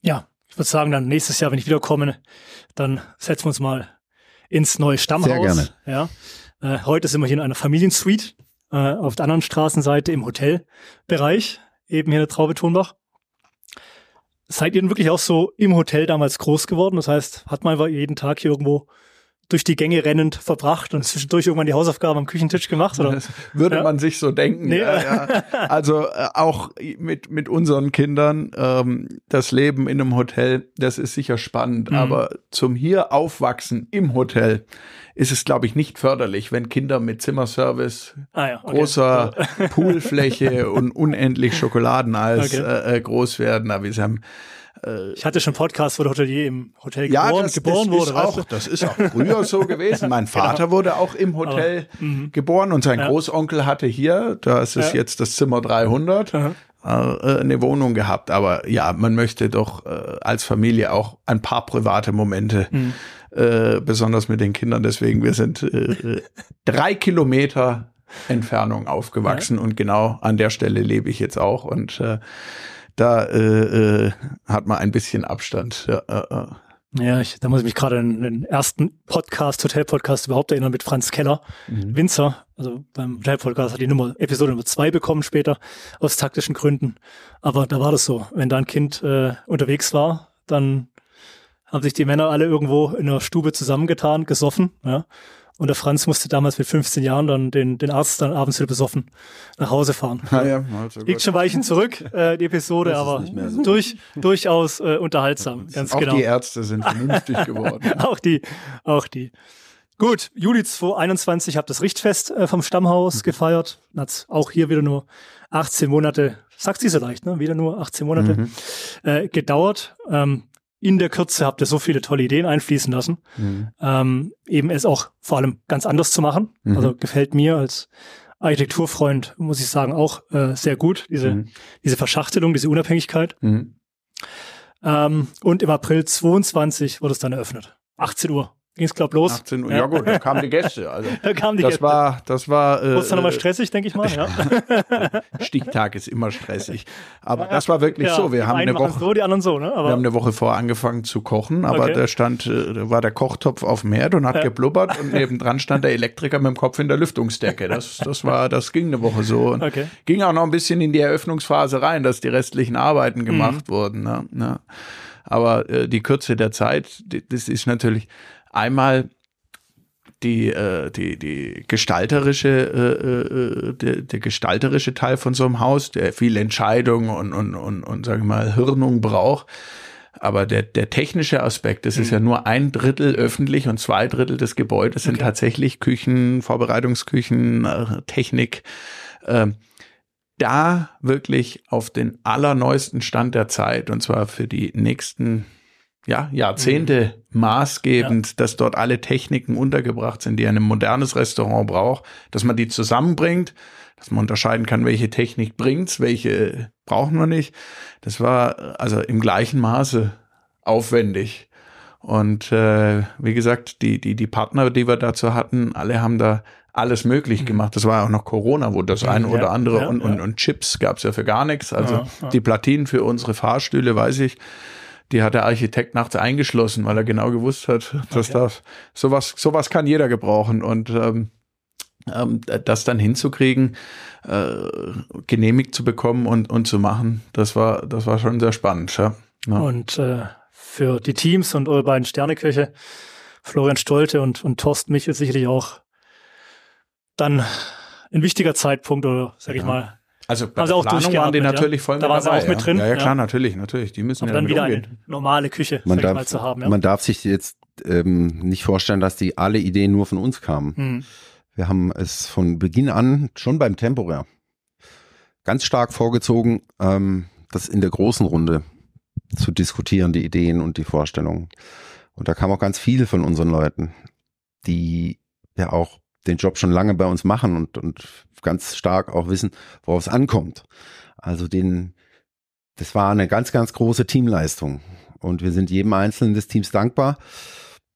Ja, ich würde sagen, dann nächstes Jahr, wenn ich wiederkomme, dann setzen wir uns mal ins neue Stammhaus. Sehr gerne. Ja. Äh, heute sind wir hier in einer Familiensuite äh, auf der anderen Straßenseite im Hotelbereich, eben hier in der Traube Thunbach. Seid ihr denn wirklich auch so im Hotel damals groß geworden? Das heißt, hat man jeden Tag hier irgendwo durch die Gänge rennend verbracht und zwischendurch irgendwann die Hausaufgaben am Küchentisch gemacht? Oder? Das würde ja. man sich so denken. Nee. Ja, ja. Also äh, auch mit, mit unseren Kindern, ähm, das Leben in einem Hotel, das ist sicher spannend, mhm. aber zum hier aufwachsen im Hotel ist es, glaube ich, nicht förderlich, wenn Kinder mit Zimmerservice, ah, ja, okay. großer Poolfläche und unendlich Schokoladeneis okay. äh, äh groß werden. Aber wir haben äh, ich hatte schon Podcasts, wo der Hotelier im Hotel ja, geboren, das, geboren das wurde. Auch, das ist auch früher so gewesen. Mein. Vater genau. wurde auch im Hotel Aber, mhm. geboren und sein ja. Großonkel hatte hier, da ist es ja. jetzt das Zimmer 300, Aha. Äh, eine Wohnung gehabt. Aber ja, man möchte doch äh, als Familie auch ein paar private Momente, mhm. äh, besonders mit den Kindern. Deswegen, wir sind äh, drei Kilometer Entfernung aufgewachsen ja. und genau an der Stelle lebe ich jetzt auch und äh, da äh, äh, hat man ein bisschen Abstand. Ja, äh, äh. Ja, ich, da muss ich mich gerade an den ersten Podcast, Hotel-Podcast überhaupt erinnern mit Franz Keller, mhm. Winzer. Also beim Hotel-Podcast hat die Nummer, Episode Nummer zwei bekommen später, aus taktischen Gründen. Aber da war das so. Wenn da ein Kind äh, unterwegs war, dann haben sich die Männer alle irgendwo in der Stube zusammengetan, gesoffen, ja. Und der Franz musste damals mit 15 Jahren dann den, den Arzt dann abends wieder besoffen nach Hause fahren. Ja, ja, also Liegt schon Weichen zurück, äh, die Episode, aber so. durch, durchaus äh, unterhaltsam. Ganz auch genau. Die Ärzte sind vernünftig geworden. auch die, auch die. Gut, Juli 2021 habt das Richtfest äh, vom Stammhaus mhm. gefeiert. Hat's auch hier wieder nur 18 Monate, sagst du so leicht, ne? Wieder nur 18 Monate mhm. äh, gedauert. Ähm, in der Kürze habt ihr so viele tolle Ideen einfließen lassen. Mhm. Ähm, eben es auch vor allem ganz anders zu machen. Mhm. Also gefällt mir als Architekturfreund, muss ich sagen, auch äh, sehr gut, diese, mhm. diese Verschachtelung, diese Unabhängigkeit. Mhm. Ähm, und im April 22 wurde es dann eröffnet. 18 Uhr ging es, glaube los. 18 Uhr, ja. ja gut, da kamen die Gäste. Also, da kamen die das Gäste. War, das war, äh, dann nochmal stressig, denke ich mal. Ja. Stichtag ist immer stressig. Aber ja, das war wirklich ja, so. Wir haben eine Woche, so, die anderen so, ne? Aber wir haben eine Woche vor angefangen zu kochen, aber okay. da stand, äh, da war der Kochtopf auf dem Herd und hat geblubbert und nebendran stand der Elektriker mit dem Kopf in der Lüftungsdecke. Das, das war, das ging eine Woche so. Und okay. Ging auch noch ein bisschen in die Eröffnungsphase rein, dass die restlichen Arbeiten gemacht mhm. wurden. Ne? Ne? Aber äh, die Kürze der Zeit, die, das ist natürlich einmal die, äh, die, die gestalterische, äh, äh, der, der gestalterische Teil von so einem Haus, der viel Entscheidung und, und, und, und sagen wir mal, Hirnung braucht. Aber der, der technische Aspekt, das mhm. ist ja nur ein Drittel öffentlich und zwei Drittel des Gebäudes sind okay. tatsächlich Küchen, Vorbereitungsküchen, äh, Technik. Äh, da wirklich auf den allerneuesten Stand der Zeit und zwar für die nächsten ja, Jahrzehnte mhm. maßgebend, ja. dass dort alle Techniken untergebracht sind, die ein modernes Restaurant braucht, dass man die zusammenbringt, dass man unterscheiden kann, welche Technik bringt's, welche brauchen wir nicht. Das war also im gleichen Maße aufwendig. Und äh, wie gesagt, die, die, die Partner, die wir dazu hatten, alle haben da alles möglich mhm. gemacht. Das war auch noch Corona, wo das eine ja, oder andere ja, und, und, und Chips gab's ja für gar nichts. Also die Platinen für unsere Fahrstühle, weiß ich, die hat der Architekt nachts eingeschlossen, weil er genau gewusst hat, dass okay. das sowas, sowas kann jeder gebrauchen. Und ähm, ähm, das dann hinzukriegen, äh, genehmigt zu bekommen und, und zu machen, das war, das war schon sehr spannend. Ja. ja. Und äh, für die Teams und eure beiden Sterneköche Florian Stolte und, und Thorsten Michel sicherlich auch dann ein wichtiger Zeitpunkt oder sag ich mal. Also bei also auch Planung waren die natürlich voll da waren sie auch mit drin. Ja, ja, klar, natürlich, natürlich. Die müssen Aber ja dann wieder umgehen. eine normale Küche man darf, mal, zu haben. Ja. Man darf sich jetzt ähm, nicht vorstellen, dass die alle Ideen nur von uns kamen. Mhm. Wir haben es von Beginn an schon beim Temporär ganz stark vorgezogen, ähm, das in der großen Runde zu diskutieren, die Ideen und die Vorstellungen. Und da kam auch ganz viel von unseren Leuten, die ja auch den Job schon lange bei uns machen und, und ganz stark auch wissen, worauf es ankommt. Also den, das war eine ganz, ganz große Teamleistung. Und wir sind jedem Einzelnen des Teams dankbar,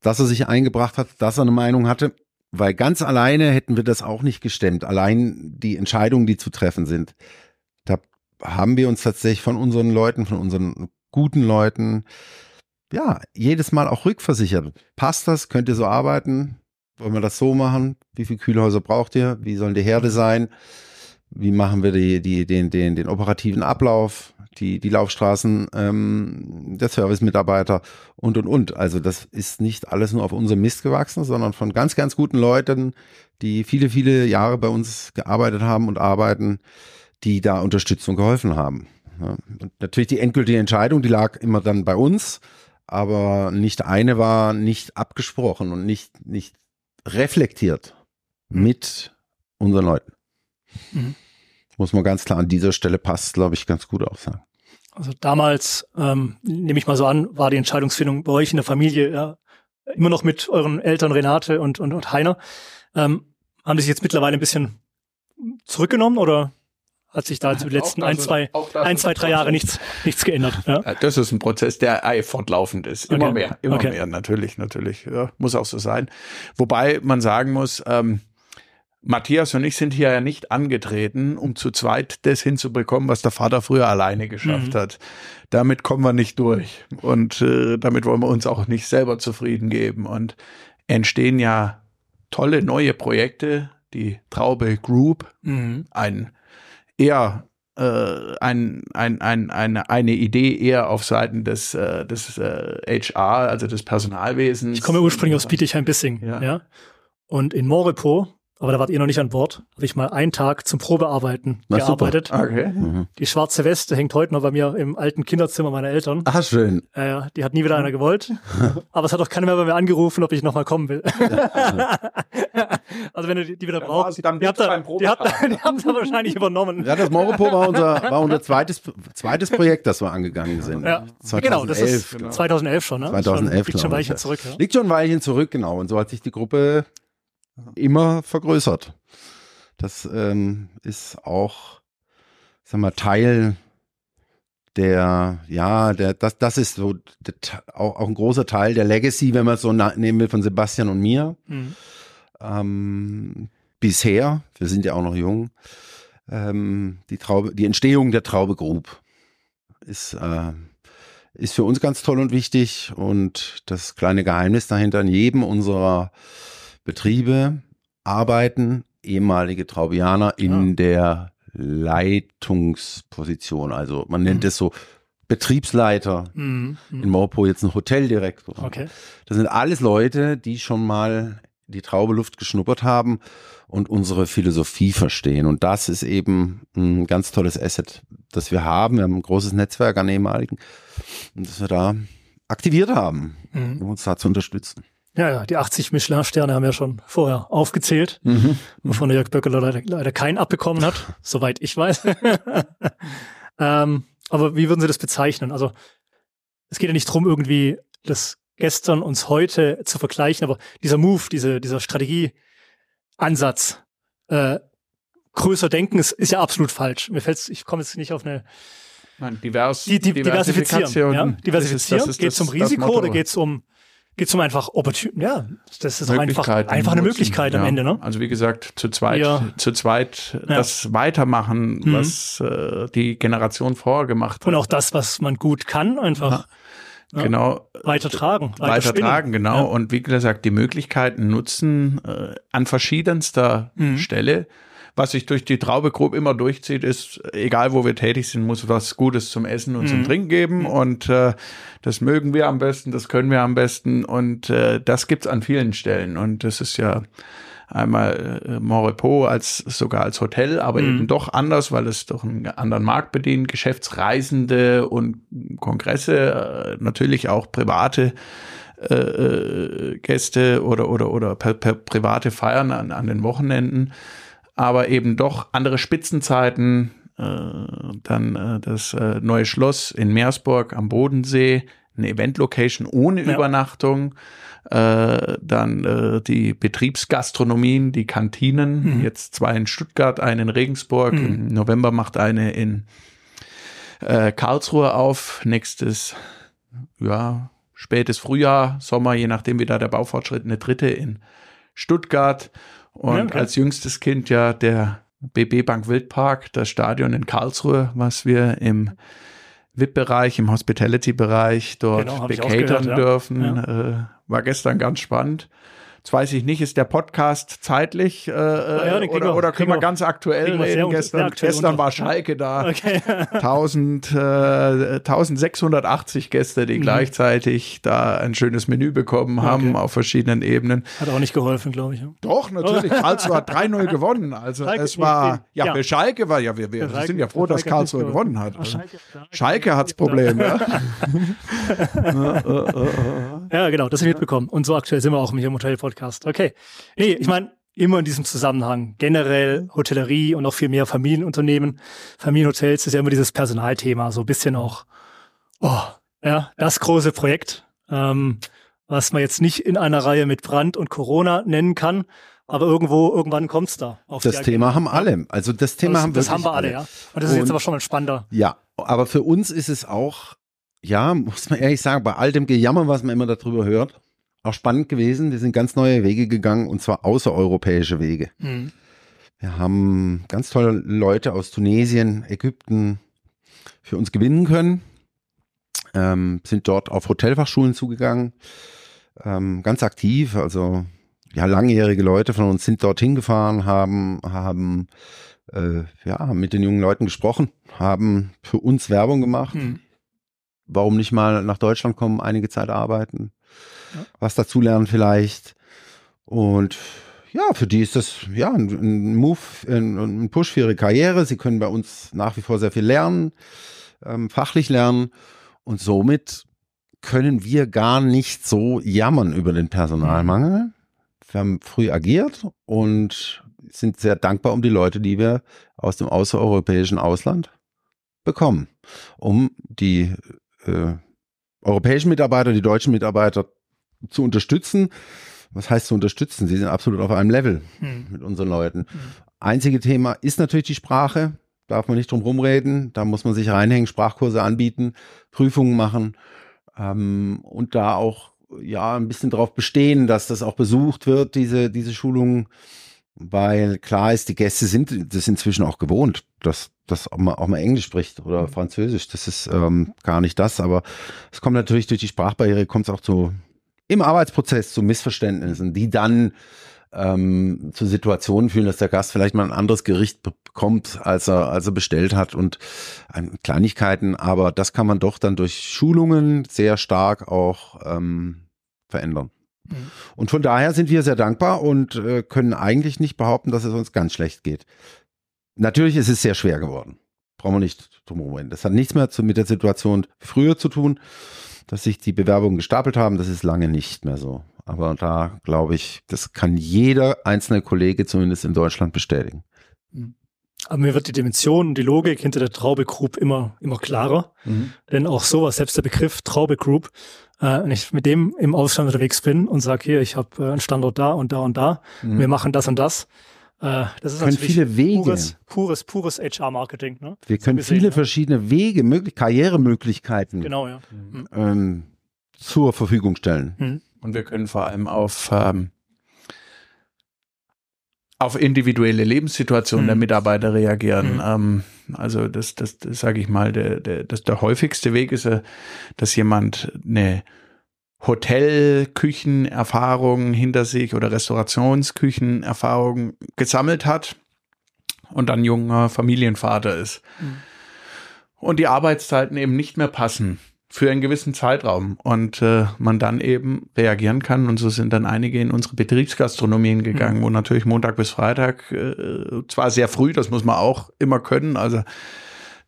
dass er sich eingebracht hat, dass er eine Meinung hatte, weil ganz alleine hätten wir das auch nicht gestemmt. Allein die Entscheidungen, die zu treffen sind, da haben wir uns tatsächlich von unseren Leuten, von unseren guten Leuten, ja, jedes Mal auch rückversichert. Passt das? Könnt ihr so arbeiten? Wollen wir das so machen? Wie viele Kühlhäuser braucht ihr? Wie sollen die Herde sein? Wie machen wir die, die, den, den, den operativen Ablauf? Die, die Laufstraßen, ähm, der Service-Mitarbeiter und, und, und. Also das ist nicht alles nur auf unserem Mist gewachsen, sondern von ganz, ganz guten Leuten, die viele, viele Jahre bei uns gearbeitet haben und arbeiten, die da Unterstützung geholfen haben. Ja. Und natürlich die endgültige Entscheidung, die lag immer dann bei uns, aber nicht eine war nicht abgesprochen und nicht, nicht reflektiert mit unseren Leuten. Mhm. Muss man ganz klar an dieser Stelle passt, glaube ich, ganz gut auch sagen. Also damals, ähm, nehme ich mal so an, war die Entscheidungsfindung bei euch in der Familie ja, immer noch mit euren Eltern Renate und, und, und Heiner. Ähm, haben die sich jetzt mittlerweile ein bisschen zurückgenommen oder hat sich da die letzten ein, zwei, ein, zwei, drei Jahre nichts, nichts geändert. Ja? Das ist ein Prozess, der fortlaufend ist. Immer okay. mehr, immer okay. mehr, natürlich, natürlich. Ja, muss auch so sein. Wobei man sagen muss, ähm, Matthias und ich sind hier ja nicht angetreten, um zu zweit das hinzubekommen, was der Vater früher alleine geschafft mhm. hat. Damit kommen wir nicht durch. Und äh, damit wollen wir uns auch nicht selber zufrieden geben. Und entstehen ja tolle neue Projekte. Die Traube Group, mhm. ein eher äh, ein, ein, ein, eine, eine Idee eher auf Seiten des, äh, des äh, HR, also des Personalwesens. Ich komme ursprünglich aus Bietigheim-Bissing. Ja. ja. Und in Morepo aber da wart ihr noch nicht an Bord. Habe ich mal einen Tag zum Probearbeiten Na, gearbeitet. Okay. Mhm. Die schwarze Weste hängt heute noch bei mir im alten Kinderzimmer meiner Eltern. Ach, schön. Äh, die hat nie wieder einer gewollt. Aber es hat auch keiner mehr bei mir angerufen, ob ich nochmal kommen will. also wenn du die, die wieder brauchst, dann die, habt da, die, habt, die habt da wahrscheinlich übernommen. Ja, das Moropo war unser, war unser zweites, zweites Projekt, das wir angegangen sind. Ja. 2011. Genau, das ist genau. 2011 schon. Ne? 2011, schon, Liegt schon ein Weilchen zurück. Ja? Liegt schon ein Weilchen zurück, genau. Und so hat sich die Gruppe immer vergrößert. Das ähm, ist auch, sag mal, Teil der, ja, der, das, das ist so der, auch, auch ein großer Teil der Legacy, wenn man es so nehmen will, von Sebastian und mir. Mhm. Ähm, bisher, wir sind ja auch noch jung, ähm, die Traube, die Entstehung der Traube Group ist, äh, ist für uns ganz toll und wichtig und das kleine Geheimnis dahinter in jedem unserer Betriebe arbeiten ehemalige Traubianer in ja. der Leitungsposition. Also man nennt mhm. es so Betriebsleiter, mhm. mhm. in Morpo jetzt ein Hoteldirektor. Okay. Das sind alles Leute, die schon mal die Traube Luft geschnuppert haben und unsere Philosophie verstehen. Und das ist eben ein ganz tolles Asset, das wir haben. Wir haben ein großes Netzwerk an ehemaligen und das wir da aktiviert haben, mhm. um uns da zu unterstützen. Ja, ja, die 80 Michelin-Sterne haben wir schon vorher aufgezählt, mhm. wovon der Jörg Böckeler leider, leider keinen abbekommen hat, soweit ich weiß. ähm, aber wie würden Sie das bezeichnen? Also es geht ja nicht drum, irgendwie das gestern uns heute zu vergleichen, aber dieser Move, diese, dieser Strategieansatz, äh, größer denken ist, ist ja absolut falsch. Mir fällt's, ich komme jetzt nicht auf eine Nein, divers, die, die, diversifizieren. Ja? Diversifizieren. Geht es um Risiko oder geht es um geht es um einfach Opportun ja, das ist einfach, einfach eine Möglichkeit ja. am Ende, ne? Also wie gesagt, zu zweit, ja. zu zweit ja. das weitermachen, mhm. was äh, die Generation vorher gemacht hat. Und auch das, was man gut kann, einfach. Genau. Weitertragen. Weitertragen, genau. Und wie gesagt, die Möglichkeiten nutzen äh, an verschiedenster mhm. Stelle was sich durch die Traube grob immer durchzieht, ist, egal wo wir tätig sind, muss was Gutes zum Essen und mhm. zum Trinken geben. Und äh, das mögen wir am besten, das können wir am besten. Und äh, das gibt's an vielen Stellen. Und das ist ja einmal äh, Morepot als sogar als Hotel, aber mhm. eben doch anders, weil es doch einen anderen Markt bedient, Geschäftsreisende und Kongresse, äh, natürlich auch private äh, äh, Gäste oder oder oder per, per private Feiern an, an den Wochenenden, aber eben doch andere Spitzenzeiten. Äh, dann äh, das äh, neue Schloss in Meersburg am Bodensee, eine Event-Location ohne ja. Übernachtung äh, dann äh, die Betriebsgastronomien, die Kantinen, mhm. jetzt zwei in Stuttgart, eine in Regensburg, mhm. im November macht eine in äh, Karlsruhe auf, nächstes, ja, spätes Frühjahr, Sommer, je nachdem wie da der Baufortschritt, eine dritte in Stuttgart und ja, okay. als jüngstes Kind ja der BB Bank Wildpark, das Stadion in Karlsruhe, was wir im VIP-Bereich, im Hospitality-Bereich dort genau, bekatern dürfen. Ja. Äh, war gestern ganz spannend. Jetzt weiß ich nicht, ist der Podcast zeitlich äh, ja, oder, wir, oder können wir, ganz aktuell reden? Gestern, aktuell gestern war Schalke da. Okay. 1000, äh, 1680 Gäste, die mhm. gleichzeitig da ein schönes Menü bekommen haben okay. auf verschiedenen Ebenen. Hat auch nicht geholfen, glaube ich. Doch, natürlich. Karlsruhe hat 3-0 gewonnen. Also Schalke, es war, ja, ja, Schalke war ja, wir, wir Schalke, sind ja froh, dass Karlsruhe gewonnen hat. Also Schalke, Schalke hat's Problem, ja. ja, genau, das habe ich mitbekommen. Und so aktuell sind wir auch im Hotel-Podcast. Podcast. Okay. Nee, ich meine, immer in diesem Zusammenhang. Generell Hotellerie und noch viel mehr Familienunternehmen, Familienhotels ist ja immer dieses Personalthema, so ein bisschen auch, oh, ja, das große Projekt, ähm, was man jetzt nicht in einer Reihe mit Brand und Corona nennen kann, aber irgendwo, irgendwann kommt's da. das Thema haben alle. Also das Thema das, haben wir. Das haben wir alle, alle, ja. Und das ist jetzt aber schon ein spannender. Ja, aber für uns ist es auch, ja, muss man ehrlich sagen, bei all dem Gejammer, was man immer darüber hört, auch spannend gewesen. Wir sind ganz neue Wege gegangen und zwar außereuropäische Wege. Mhm. Wir haben ganz tolle Leute aus Tunesien, Ägypten für uns gewinnen können. Ähm, sind dort auf Hotelfachschulen zugegangen, ähm, ganz aktiv. Also ja, langjährige Leute von uns sind dorthin gefahren, haben haben äh, ja mit den jungen Leuten gesprochen, haben für uns Werbung gemacht. Mhm. Warum nicht mal nach Deutschland kommen, einige Zeit arbeiten? was dazulernen vielleicht. Und ja, für die ist das ja ein, ein Move, ein, ein, Push für ihre Karriere. Sie können bei uns nach wie vor sehr viel lernen, ähm, fachlich lernen und somit können wir gar nicht so jammern über den Personalmangel. Wir haben früh agiert und sind sehr dankbar um die Leute, die wir aus dem außereuropäischen Ausland bekommen, um die äh, europäischen Mitarbeiter, die deutschen Mitarbeiter zu unterstützen. Was heißt zu unterstützen? Sie sind absolut auf einem Level hm. mit unseren Leuten. Hm. Einzige Thema ist natürlich die Sprache. Darf man nicht drum rumreden. Da muss man sich reinhängen, Sprachkurse anbieten, Prüfungen machen ähm, und da auch ja ein bisschen darauf bestehen, dass das auch besucht wird, diese, diese Schulungen. Weil klar ist, die Gäste sind das inzwischen auch gewohnt, dass, dass auch, mal, auch mal Englisch spricht oder hm. Französisch. Das ist ähm, gar nicht das, aber es kommt natürlich durch die Sprachbarriere, kommt es auch zu im Arbeitsprozess zu Missverständnissen, die dann ähm, zu Situationen führen, dass der Gast vielleicht mal ein anderes Gericht bekommt, als er, als er bestellt hat und ähm, Kleinigkeiten, aber das kann man doch dann durch Schulungen sehr stark auch ähm, verändern. Mhm. Und von daher sind wir sehr dankbar und äh, können eigentlich nicht behaupten, dass es uns ganz schlecht geht. Natürlich ist es sehr schwer geworden. Brauchen wir nicht drum herum. Das hat nichts mehr zu, mit der Situation früher zu tun dass sich die Bewerbungen gestapelt haben, das ist lange nicht mehr so. Aber da glaube ich, das kann jeder einzelne Kollege zumindest in Deutschland bestätigen. Mhm. Aber mir wird die Dimension und die Logik hinter der Traube Group immer, immer klarer. Mhm. Denn auch sowas, selbst der Begriff Traube Group, äh, wenn ich mit dem im Ausland unterwegs bin und sage, hier, ich habe äh, einen Standort da und da und da, mhm. wir machen das und das, äh, das ist können viele Wege. Pures, pures, pures HR-Marketing. Ne? Wir können gesehen, viele ne? verschiedene Wege, möglich Karrieremöglichkeiten genau, ja. mhm. ähm, zur Verfügung stellen. Mhm. Und wir können vor allem auf ähm, auf individuelle Lebenssituationen mhm. der Mitarbeiter reagieren. Mhm. Ähm, also das, das, das sage ich mal, der, der, das, der häufigste Weg ist, dass jemand eine Hotelküchenerfahrungen hinter sich oder Restaurationsküchenerfahrungen gesammelt hat und dann junger Familienvater ist. Mhm. Und die Arbeitszeiten eben nicht mehr passen für einen gewissen Zeitraum und äh, man dann eben reagieren kann. Und so sind dann einige in unsere Betriebsgastronomien gegangen, mhm. wo natürlich Montag bis Freitag, äh, zwar sehr früh, das muss man auch immer können, also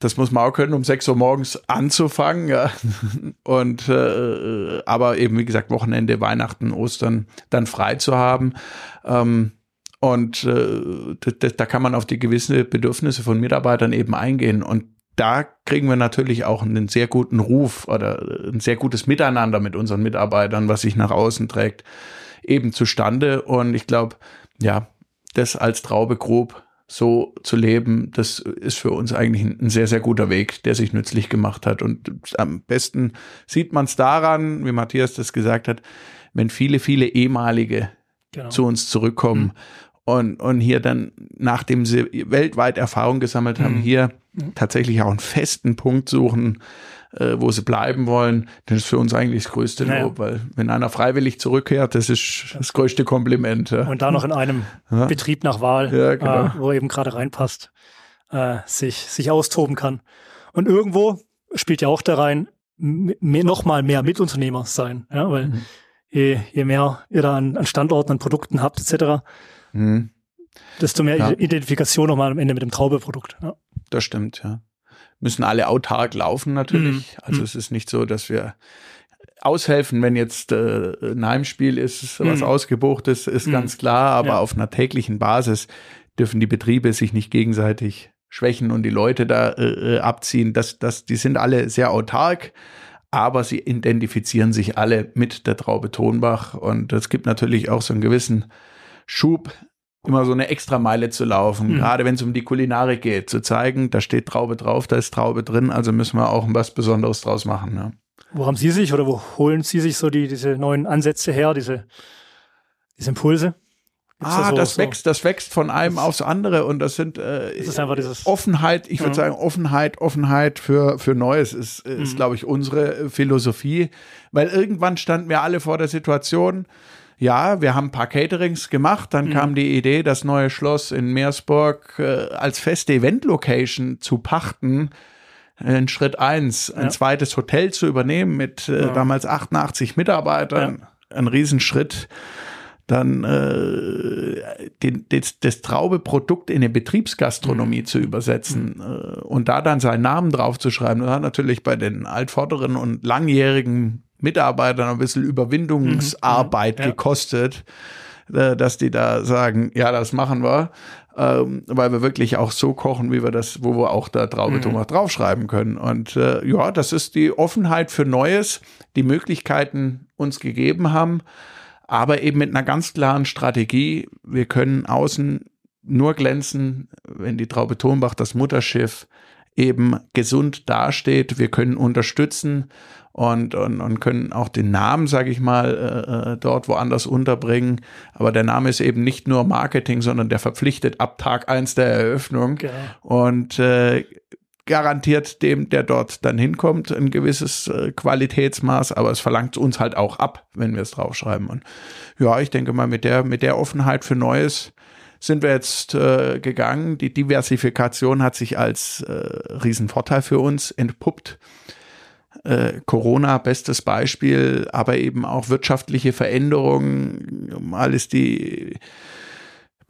das muss man auch können, um 6 Uhr morgens anzufangen, ja. Und äh, aber eben, wie gesagt, Wochenende, Weihnachten, Ostern dann frei zu haben. Ähm, und äh, da, da kann man auf die gewisse Bedürfnisse von Mitarbeitern eben eingehen. Und da kriegen wir natürlich auch einen sehr guten Ruf oder ein sehr gutes Miteinander mit unseren Mitarbeitern, was sich nach außen trägt, eben zustande. Und ich glaube, ja, das als Traube grob so zu leben, das ist für uns eigentlich ein sehr, sehr guter Weg, der sich nützlich gemacht hat. Und am besten sieht man es daran, wie Matthias das gesagt hat, wenn viele, viele ehemalige genau. zu uns zurückkommen mhm. und, und hier dann, nachdem sie weltweit Erfahrung gesammelt haben, mhm. hier mhm. tatsächlich auch einen festen Punkt suchen, äh, wo sie bleiben wollen, das ist für uns eigentlich das größte naja. Lob, weil wenn einer freiwillig zurückkehrt, das ist das größte Kompliment. Ja. Und da noch in einem ja. Betrieb nach Wahl, ja, genau. äh, wo er eben gerade reinpasst, äh, sich, sich austoben kann. Und irgendwo spielt ja auch da rein, mehr, noch mal mehr Mitunternehmer sein, ja, weil mhm. je, je mehr ihr da an, an Standorten, an Produkten habt, etc., mhm. desto mehr ja. Identifikation nochmal am Ende mit dem Traubeprodukt. Ja. Das stimmt, ja müssen alle autark laufen natürlich. Mhm. Also mhm. es ist nicht so, dass wir aushelfen, wenn jetzt äh, ein Heimspiel ist, was mhm. ausgebucht ist, ist mhm. ganz klar, aber ja. auf einer täglichen Basis dürfen die Betriebe sich nicht gegenseitig schwächen und die Leute da äh, äh abziehen. Das, das, die sind alle sehr autark, aber sie identifizieren sich alle mit der Traube Tonbach und es gibt natürlich auch so einen gewissen Schub immer so eine Extrameile zu laufen, mhm. gerade wenn es um die Kulinarik geht, zu zeigen, da steht Traube drauf, da ist Traube drin, also müssen wir auch was Besonderes draus machen. Ja. Wo haben Sie sich oder wo holen Sie sich so die, diese neuen Ansätze her, diese, diese Impulse? Gibt's ah, da so, das so? wächst, das wächst von einem das aufs andere und das sind äh, das dieses Offenheit, ich würde sagen, Offenheit, Offenheit für, für Neues ist, ist mhm. glaube ich, unsere Philosophie. Weil irgendwann standen wir alle vor der Situation, ja, wir haben ein paar Caterings gemacht, dann mhm. kam die Idee, das neue Schloss in Meersburg äh, als feste Event-Location zu pachten. In Schritt eins, ein ja. zweites Hotel zu übernehmen mit äh, ja. damals 88 Mitarbeitern. Ja. Ein Riesenschritt dann äh, den, das, das Traubeprodukt in eine Betriebsgastronomie mhm. zu übersetzen mhm. äh, und da dann seinen Namen draufzuschreiben. Das hat natürlich bei den altvorderen und langjährigen Mitarbeitern ein bisschen Überwindungsarbeit mhm. ja. gekostet, äh, dass die da sagen, ja, das machen wir, ähm, weil wir wirklich auch so kochen, wie wir das, wo wir auch da Traubeton mhm. draufschreiben können. Und äh, ja, das ist die Offenheit für Neues, die Möglichkeiten uns gegeben haben, aber eben mit einer ganz klaren Strategie. Wir können außen nur glänzen, wenn die Traube Tonbach, das Mutterschiff, eben gesund dasteht. Wir können unterstützen und, und, und können auch den Namen, sage ich mal, äh, äh, dort woanders unterbringen. Aber der Name ist eben nicht nur Marketing, sondern der verpflichtet ab Tag eins der Eröffnung genau. und äh, garantiert dem, der dort dann hinkommt, ein gewisses äh, Qualitätsmaß, aber es verlangt uns halt auch ab, wenn wir es draufschreiben. Und ja, ich denke mal, mit der, mit der Offenheit für Neues sind wir jetzt äh, gegangen. Die Diversifikation hat sich als äh, Riesenvorteil für uns entpuppt äh, Corona bestes Beispiel, aber eben auch wirtschaftliche Veränderungen. Mal ist die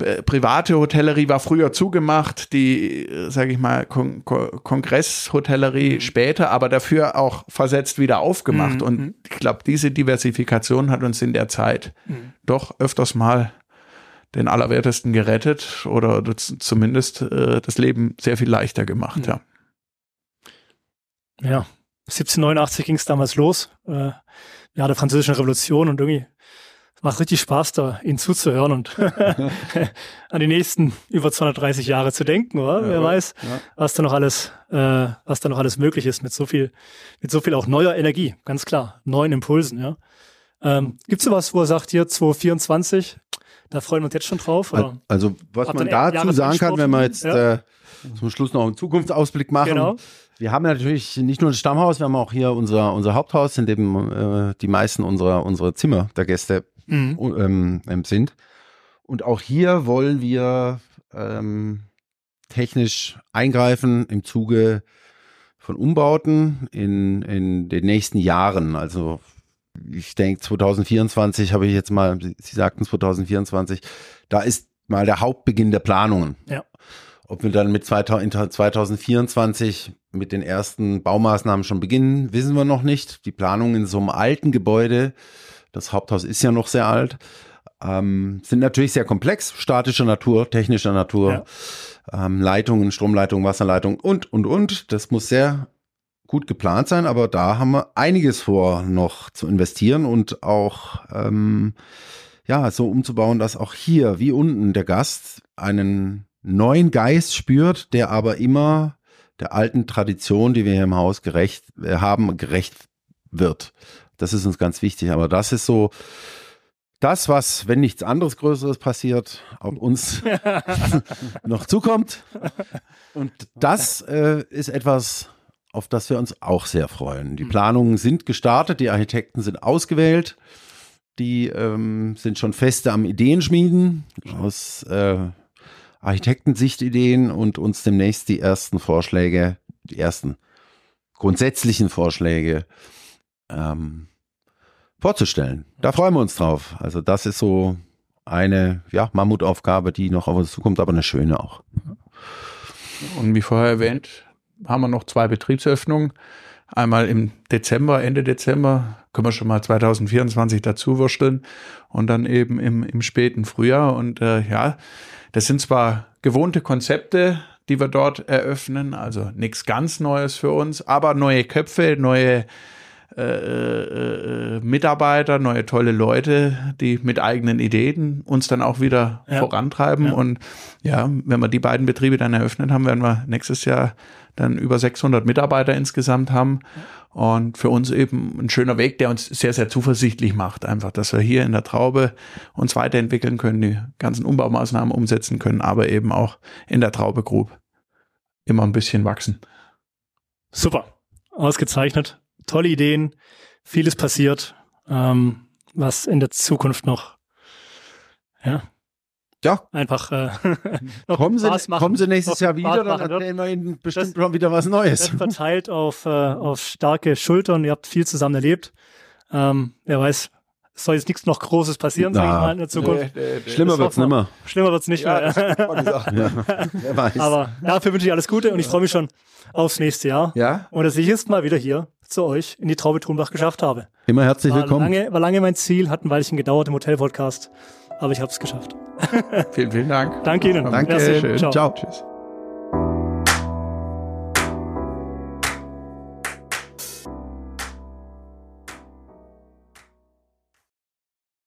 äh, private Hotellerie war früher zugemacht, die, äh, sage ich mal, Kon Kon Kongresshotellerie mhm. später, aber dafür auch versetzt wieder aufgemacht. Mhm. Und ich glaube, diese Diversifikation hat uns in der Zeit mhm. doch öfters mal den Allerwertesten gerettet oder zumindest äh, das Leben sehr viel leichter gemacht, ja. Ja, 1789 ging es damals los, äh, ja, der französischen Revolution und irgendwie macht richtig Spaß, da ihnen zuzuhören und an die nächsten über 230 Jahre zu denken, oder? Ja, Wer weiß, ja. was da noch alles, äh, was da noch alles möglich ist mit so viel, mit so viel auch neuer Energie, ganz klar, neuen Impulsen, ja. Ähm, Gibt es sowas, wo er sagt, hier 2024, da freuen wir uns jetzt schon drauf? Oder? Also, was man dazu sagen kann, wenn wir jetzt ja. äh, zum Schluss noch einen Zukunftsausblick machen. Genau. Wir haben natürlich nicht nur das Stammhaus, wir haben auch hier unser, unser Haupthaus, in dem äh, die meisten unserer, unserer Zimmer der Gäste mhm. ähm, ähm, sind. Und auch hier wollen wir ähm, technisch eingreifen im Zuge von Umbauten in, in den nächsten Jahren. Also ich denke 2024 habe ich jetzt mal, Sie sagten 2024, da ist mal der Hauptbeginn der Planungen. Ja. Ob wir dann mit 2024 mit den ersten Baumaßnahmen schon beginnen, wissen wir noch nicht. Die Planungen in so einem alten Gebäude, das Haupthaus ist ja noch sehr alt, ähm, sind natürlich sehr komplex, statischer Natur, technischer Natur, ja. ähm, Leitungen, Stromleitungen, Wasserleitungen und, und, und. Das muss sehr gut geplant sein, aber da haben wir einiges vor, noch zu investieren und auch ähm, ja so umzubauen, dass auch hier wie unten der Gast einen neuen Geist spürt, der aber immer der alten Tradition, die wir hier im Haus gerecht äh, haben, gerecht wird. Das ist uns ganz wichtig. Aber das ist so das, was, wenn nichts anderes Größeres passiert, auf uns noch zukommt. Und das äh, ist etwas, auf das wir uns auch sehr freuen. Die Planungen sind gestartet, die Architekten sind ausgewählt, die ähm, sind schon feste am Ideenschmieden aus äh, Architektensichtideen und uns demnächst die ersten Vorschläge, die ersten grundsätzlichen Vorschläge ähm, vorzustellen. Da freuen wir uns drauf. Also das ist so eine ja, Mammutaufgabe, die noch auf uns zukommt, aber eine schöne auch. Und wie vorher erwähnt, haben wir noch zwei Betriebsöffnungen. Einmal im Dezember, Ende Dezember, können wir schon mal 2024 dazu wursteln und dann eben im, im späten Frühjahr. Und äh, ja, das sind zwar gewohnte Konzepte, die wir dort eröffnen, also nichts ganz Neues für uns, aber neue Köpfe, neue äh, äh, äh, Mitarbeiter, neue tolle Leute, die mit eigenen Ideen uns dann auch wieder ja. vorantreiben. Ja. Und ja, wenn wir die beiden Betriebe dann eröffnet haben, werden wir nächstes Jahr dann über 600 Mitarbeiter insgesamt haben. Und für uns eben ein schöner Weg, der uns sehr, sehr zuversichtlich macht. Einfach, dass wir hier in der Traube uns weiterentwickeln können, die ganzen Umbaumaßnahmen umsetzen können, aber eben auch in der Traube Group immer ein bisschen wachsen. Super. Ausgezeichnet tolle Ideen, vieles passiert, ähm, was in der Zukunft noch, ja, ja. Einfach äh, kommen, Sie, kommen Sie nächstes Jahr wieder, dann erzählen wir Ihnen bestimmt das, wieder was Neues. verteilt auf, äh, auf starke Schultern. Ihr habt viel zusammen erlebt. Ähm, wer weiß, es soll jetzt nichts noch Großes passieren, sage ich mal, in der Zukunft. Nee, nee, nee. Schlimmer wird's nimmer. Schlimmer wird's nicht ja, mehr. ja. Wer weiß. Aber dafür wünsche ich alles Gute und ich freue mich schon aufs nächste Jahr. Ja. Und dass ich jetzt mal wieder hier zu euch in die Traube Thunbach geschafft habe. Immer herzlich war willkommen. Lange, war lange mein Ziel, hat ein Weilchen gedauert im Hotel-Podcast, aber ich habe es geschafft. vielen, vielen Dank. Danke Ihnen. Danke. Ciao. Ciao. Tschüss.